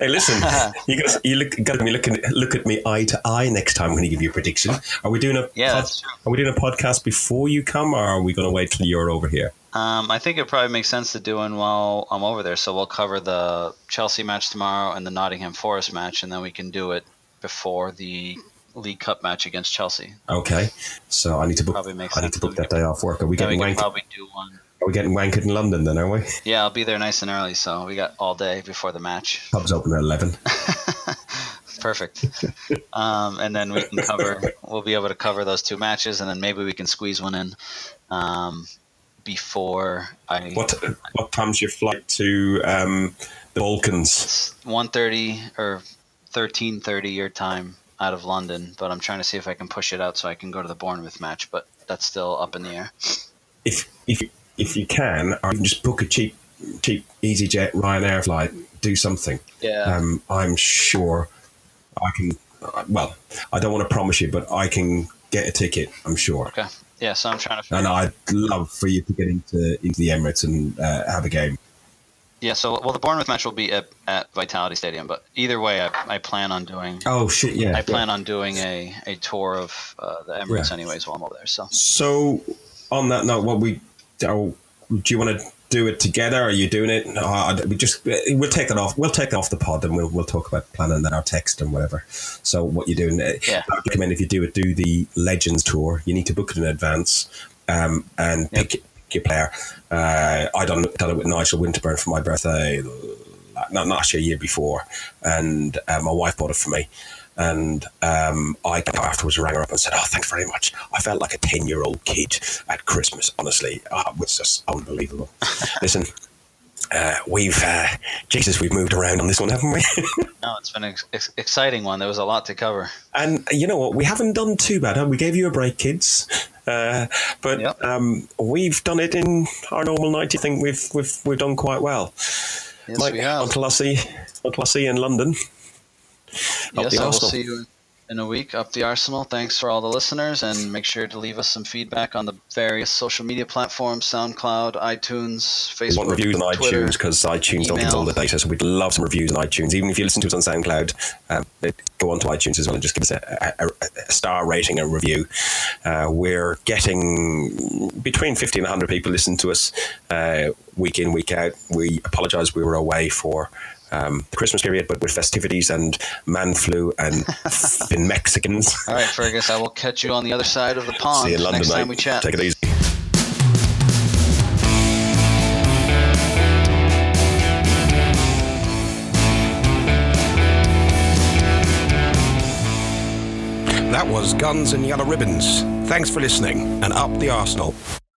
hey, listen, *laughs* you got you look got me looking look at me eye to eye next time when you give your prediction. Are we doing a Yeah, pod- are we doing a podcast before you come, or are we going to wait till you're over here? Um, I think it probably makes sense to do one while I'm over there. So we'll cover the Chelsea match tomorrow and the Nottingham Forest match, and then we can do it before the League Cup match against Chelsea. Okay, so I need to book. Probably makes I need to book that day off work. Are we we getting can wank? probably do one. Are we getting wanked in London then? Are we? Yeah, I'll be there nice and early, so we got all day before the match. Pubs open at eleven. *laughs* Perfect. um, and then we can cover. We'll be able to cover those two matches, and then maybe we can squeeze one in um, before I. What what time's your flight to um, the Balkans? It's 1.30 or 13.30 your time out of London, but I'm trying to see if I can push it out so I can go to the Bournemouth match, but that's still up in the air. If if you- if you can, you can just book a cheap cheap EasyJet Ryanair flight. Do something. Yeah. Um, I'm sure I can. Well, I don't want to promise you, but I can get a ticket. I'm sure. okay. Yeah, so I'm trying to And I'd love for you to get into into the Emirates and uh, have a game. Yeah, so well, the Bournemouth match will be at, at Vitality Stadium, but either way, I, I plan on doing. Oh shit! Yeah. I plan on doing a, a tour of uh, the Emirates Yeah. anyways while I'm over there. So So, on that note, what we oh, do you want to do it together? Are you doing it? No, I- we just we'll take that off. We'll take that off the pod, and we'll we'll talk about planning that our text and whatever. So, what you're doing? uh, Yeah. I recommend if you do it, do the Legends tour. You need to book it in advance, um, and pick, pick player. Uh, I done done it with Nigel Winterburn for my birthday. Not last year, year before, and uh, my wife bought it for me. And um, I afterwards rang her up and said, "Oh, thanks very much. I felt like a ten-year-old kid at Christmas. Honestly, oh, it was just unbelievable." *laughs* Listen, uh, we've uh, Jesus, we've moved around on this one, haven't we? *laughs* no, it's been an ex- ex- exciting one. There was a lot to cover. and you know what? We haven't done too bad. Huh? We gave you a break, kids, uh, but Yep. um, we've done it in our normal night. I think we've we've we've done quite well. Yes, Mike, we have. Until I see, until I see you in London. Yes, I will see you in a week up the Arsenal. Thanks for all the listeners, and make sure to leave us some feedback on the various social media platforms: SoundCloud, iTunes, We want Facebook, reviews on Twitter. iTunes because iTunes don't give us all the data. So we'd love some reviews on iTunes. Even if you listen to us on SoundCloud, um, go on to iTunes as well and just give us a, a, a star rating and review. Uh, we're getting between 50 and 100 people listen to us uh, week in, week out. We apologise we were away for um, the Christmas period, but with festivities and man flu and *laughs* thin Mexicans. All right, Fergus, I will catch you on the other side of the pond See you in London, next mate. time we chat. Take it easy. That was Guns and Yellow Ribbons. Thanks for listening, and up the Arsenal.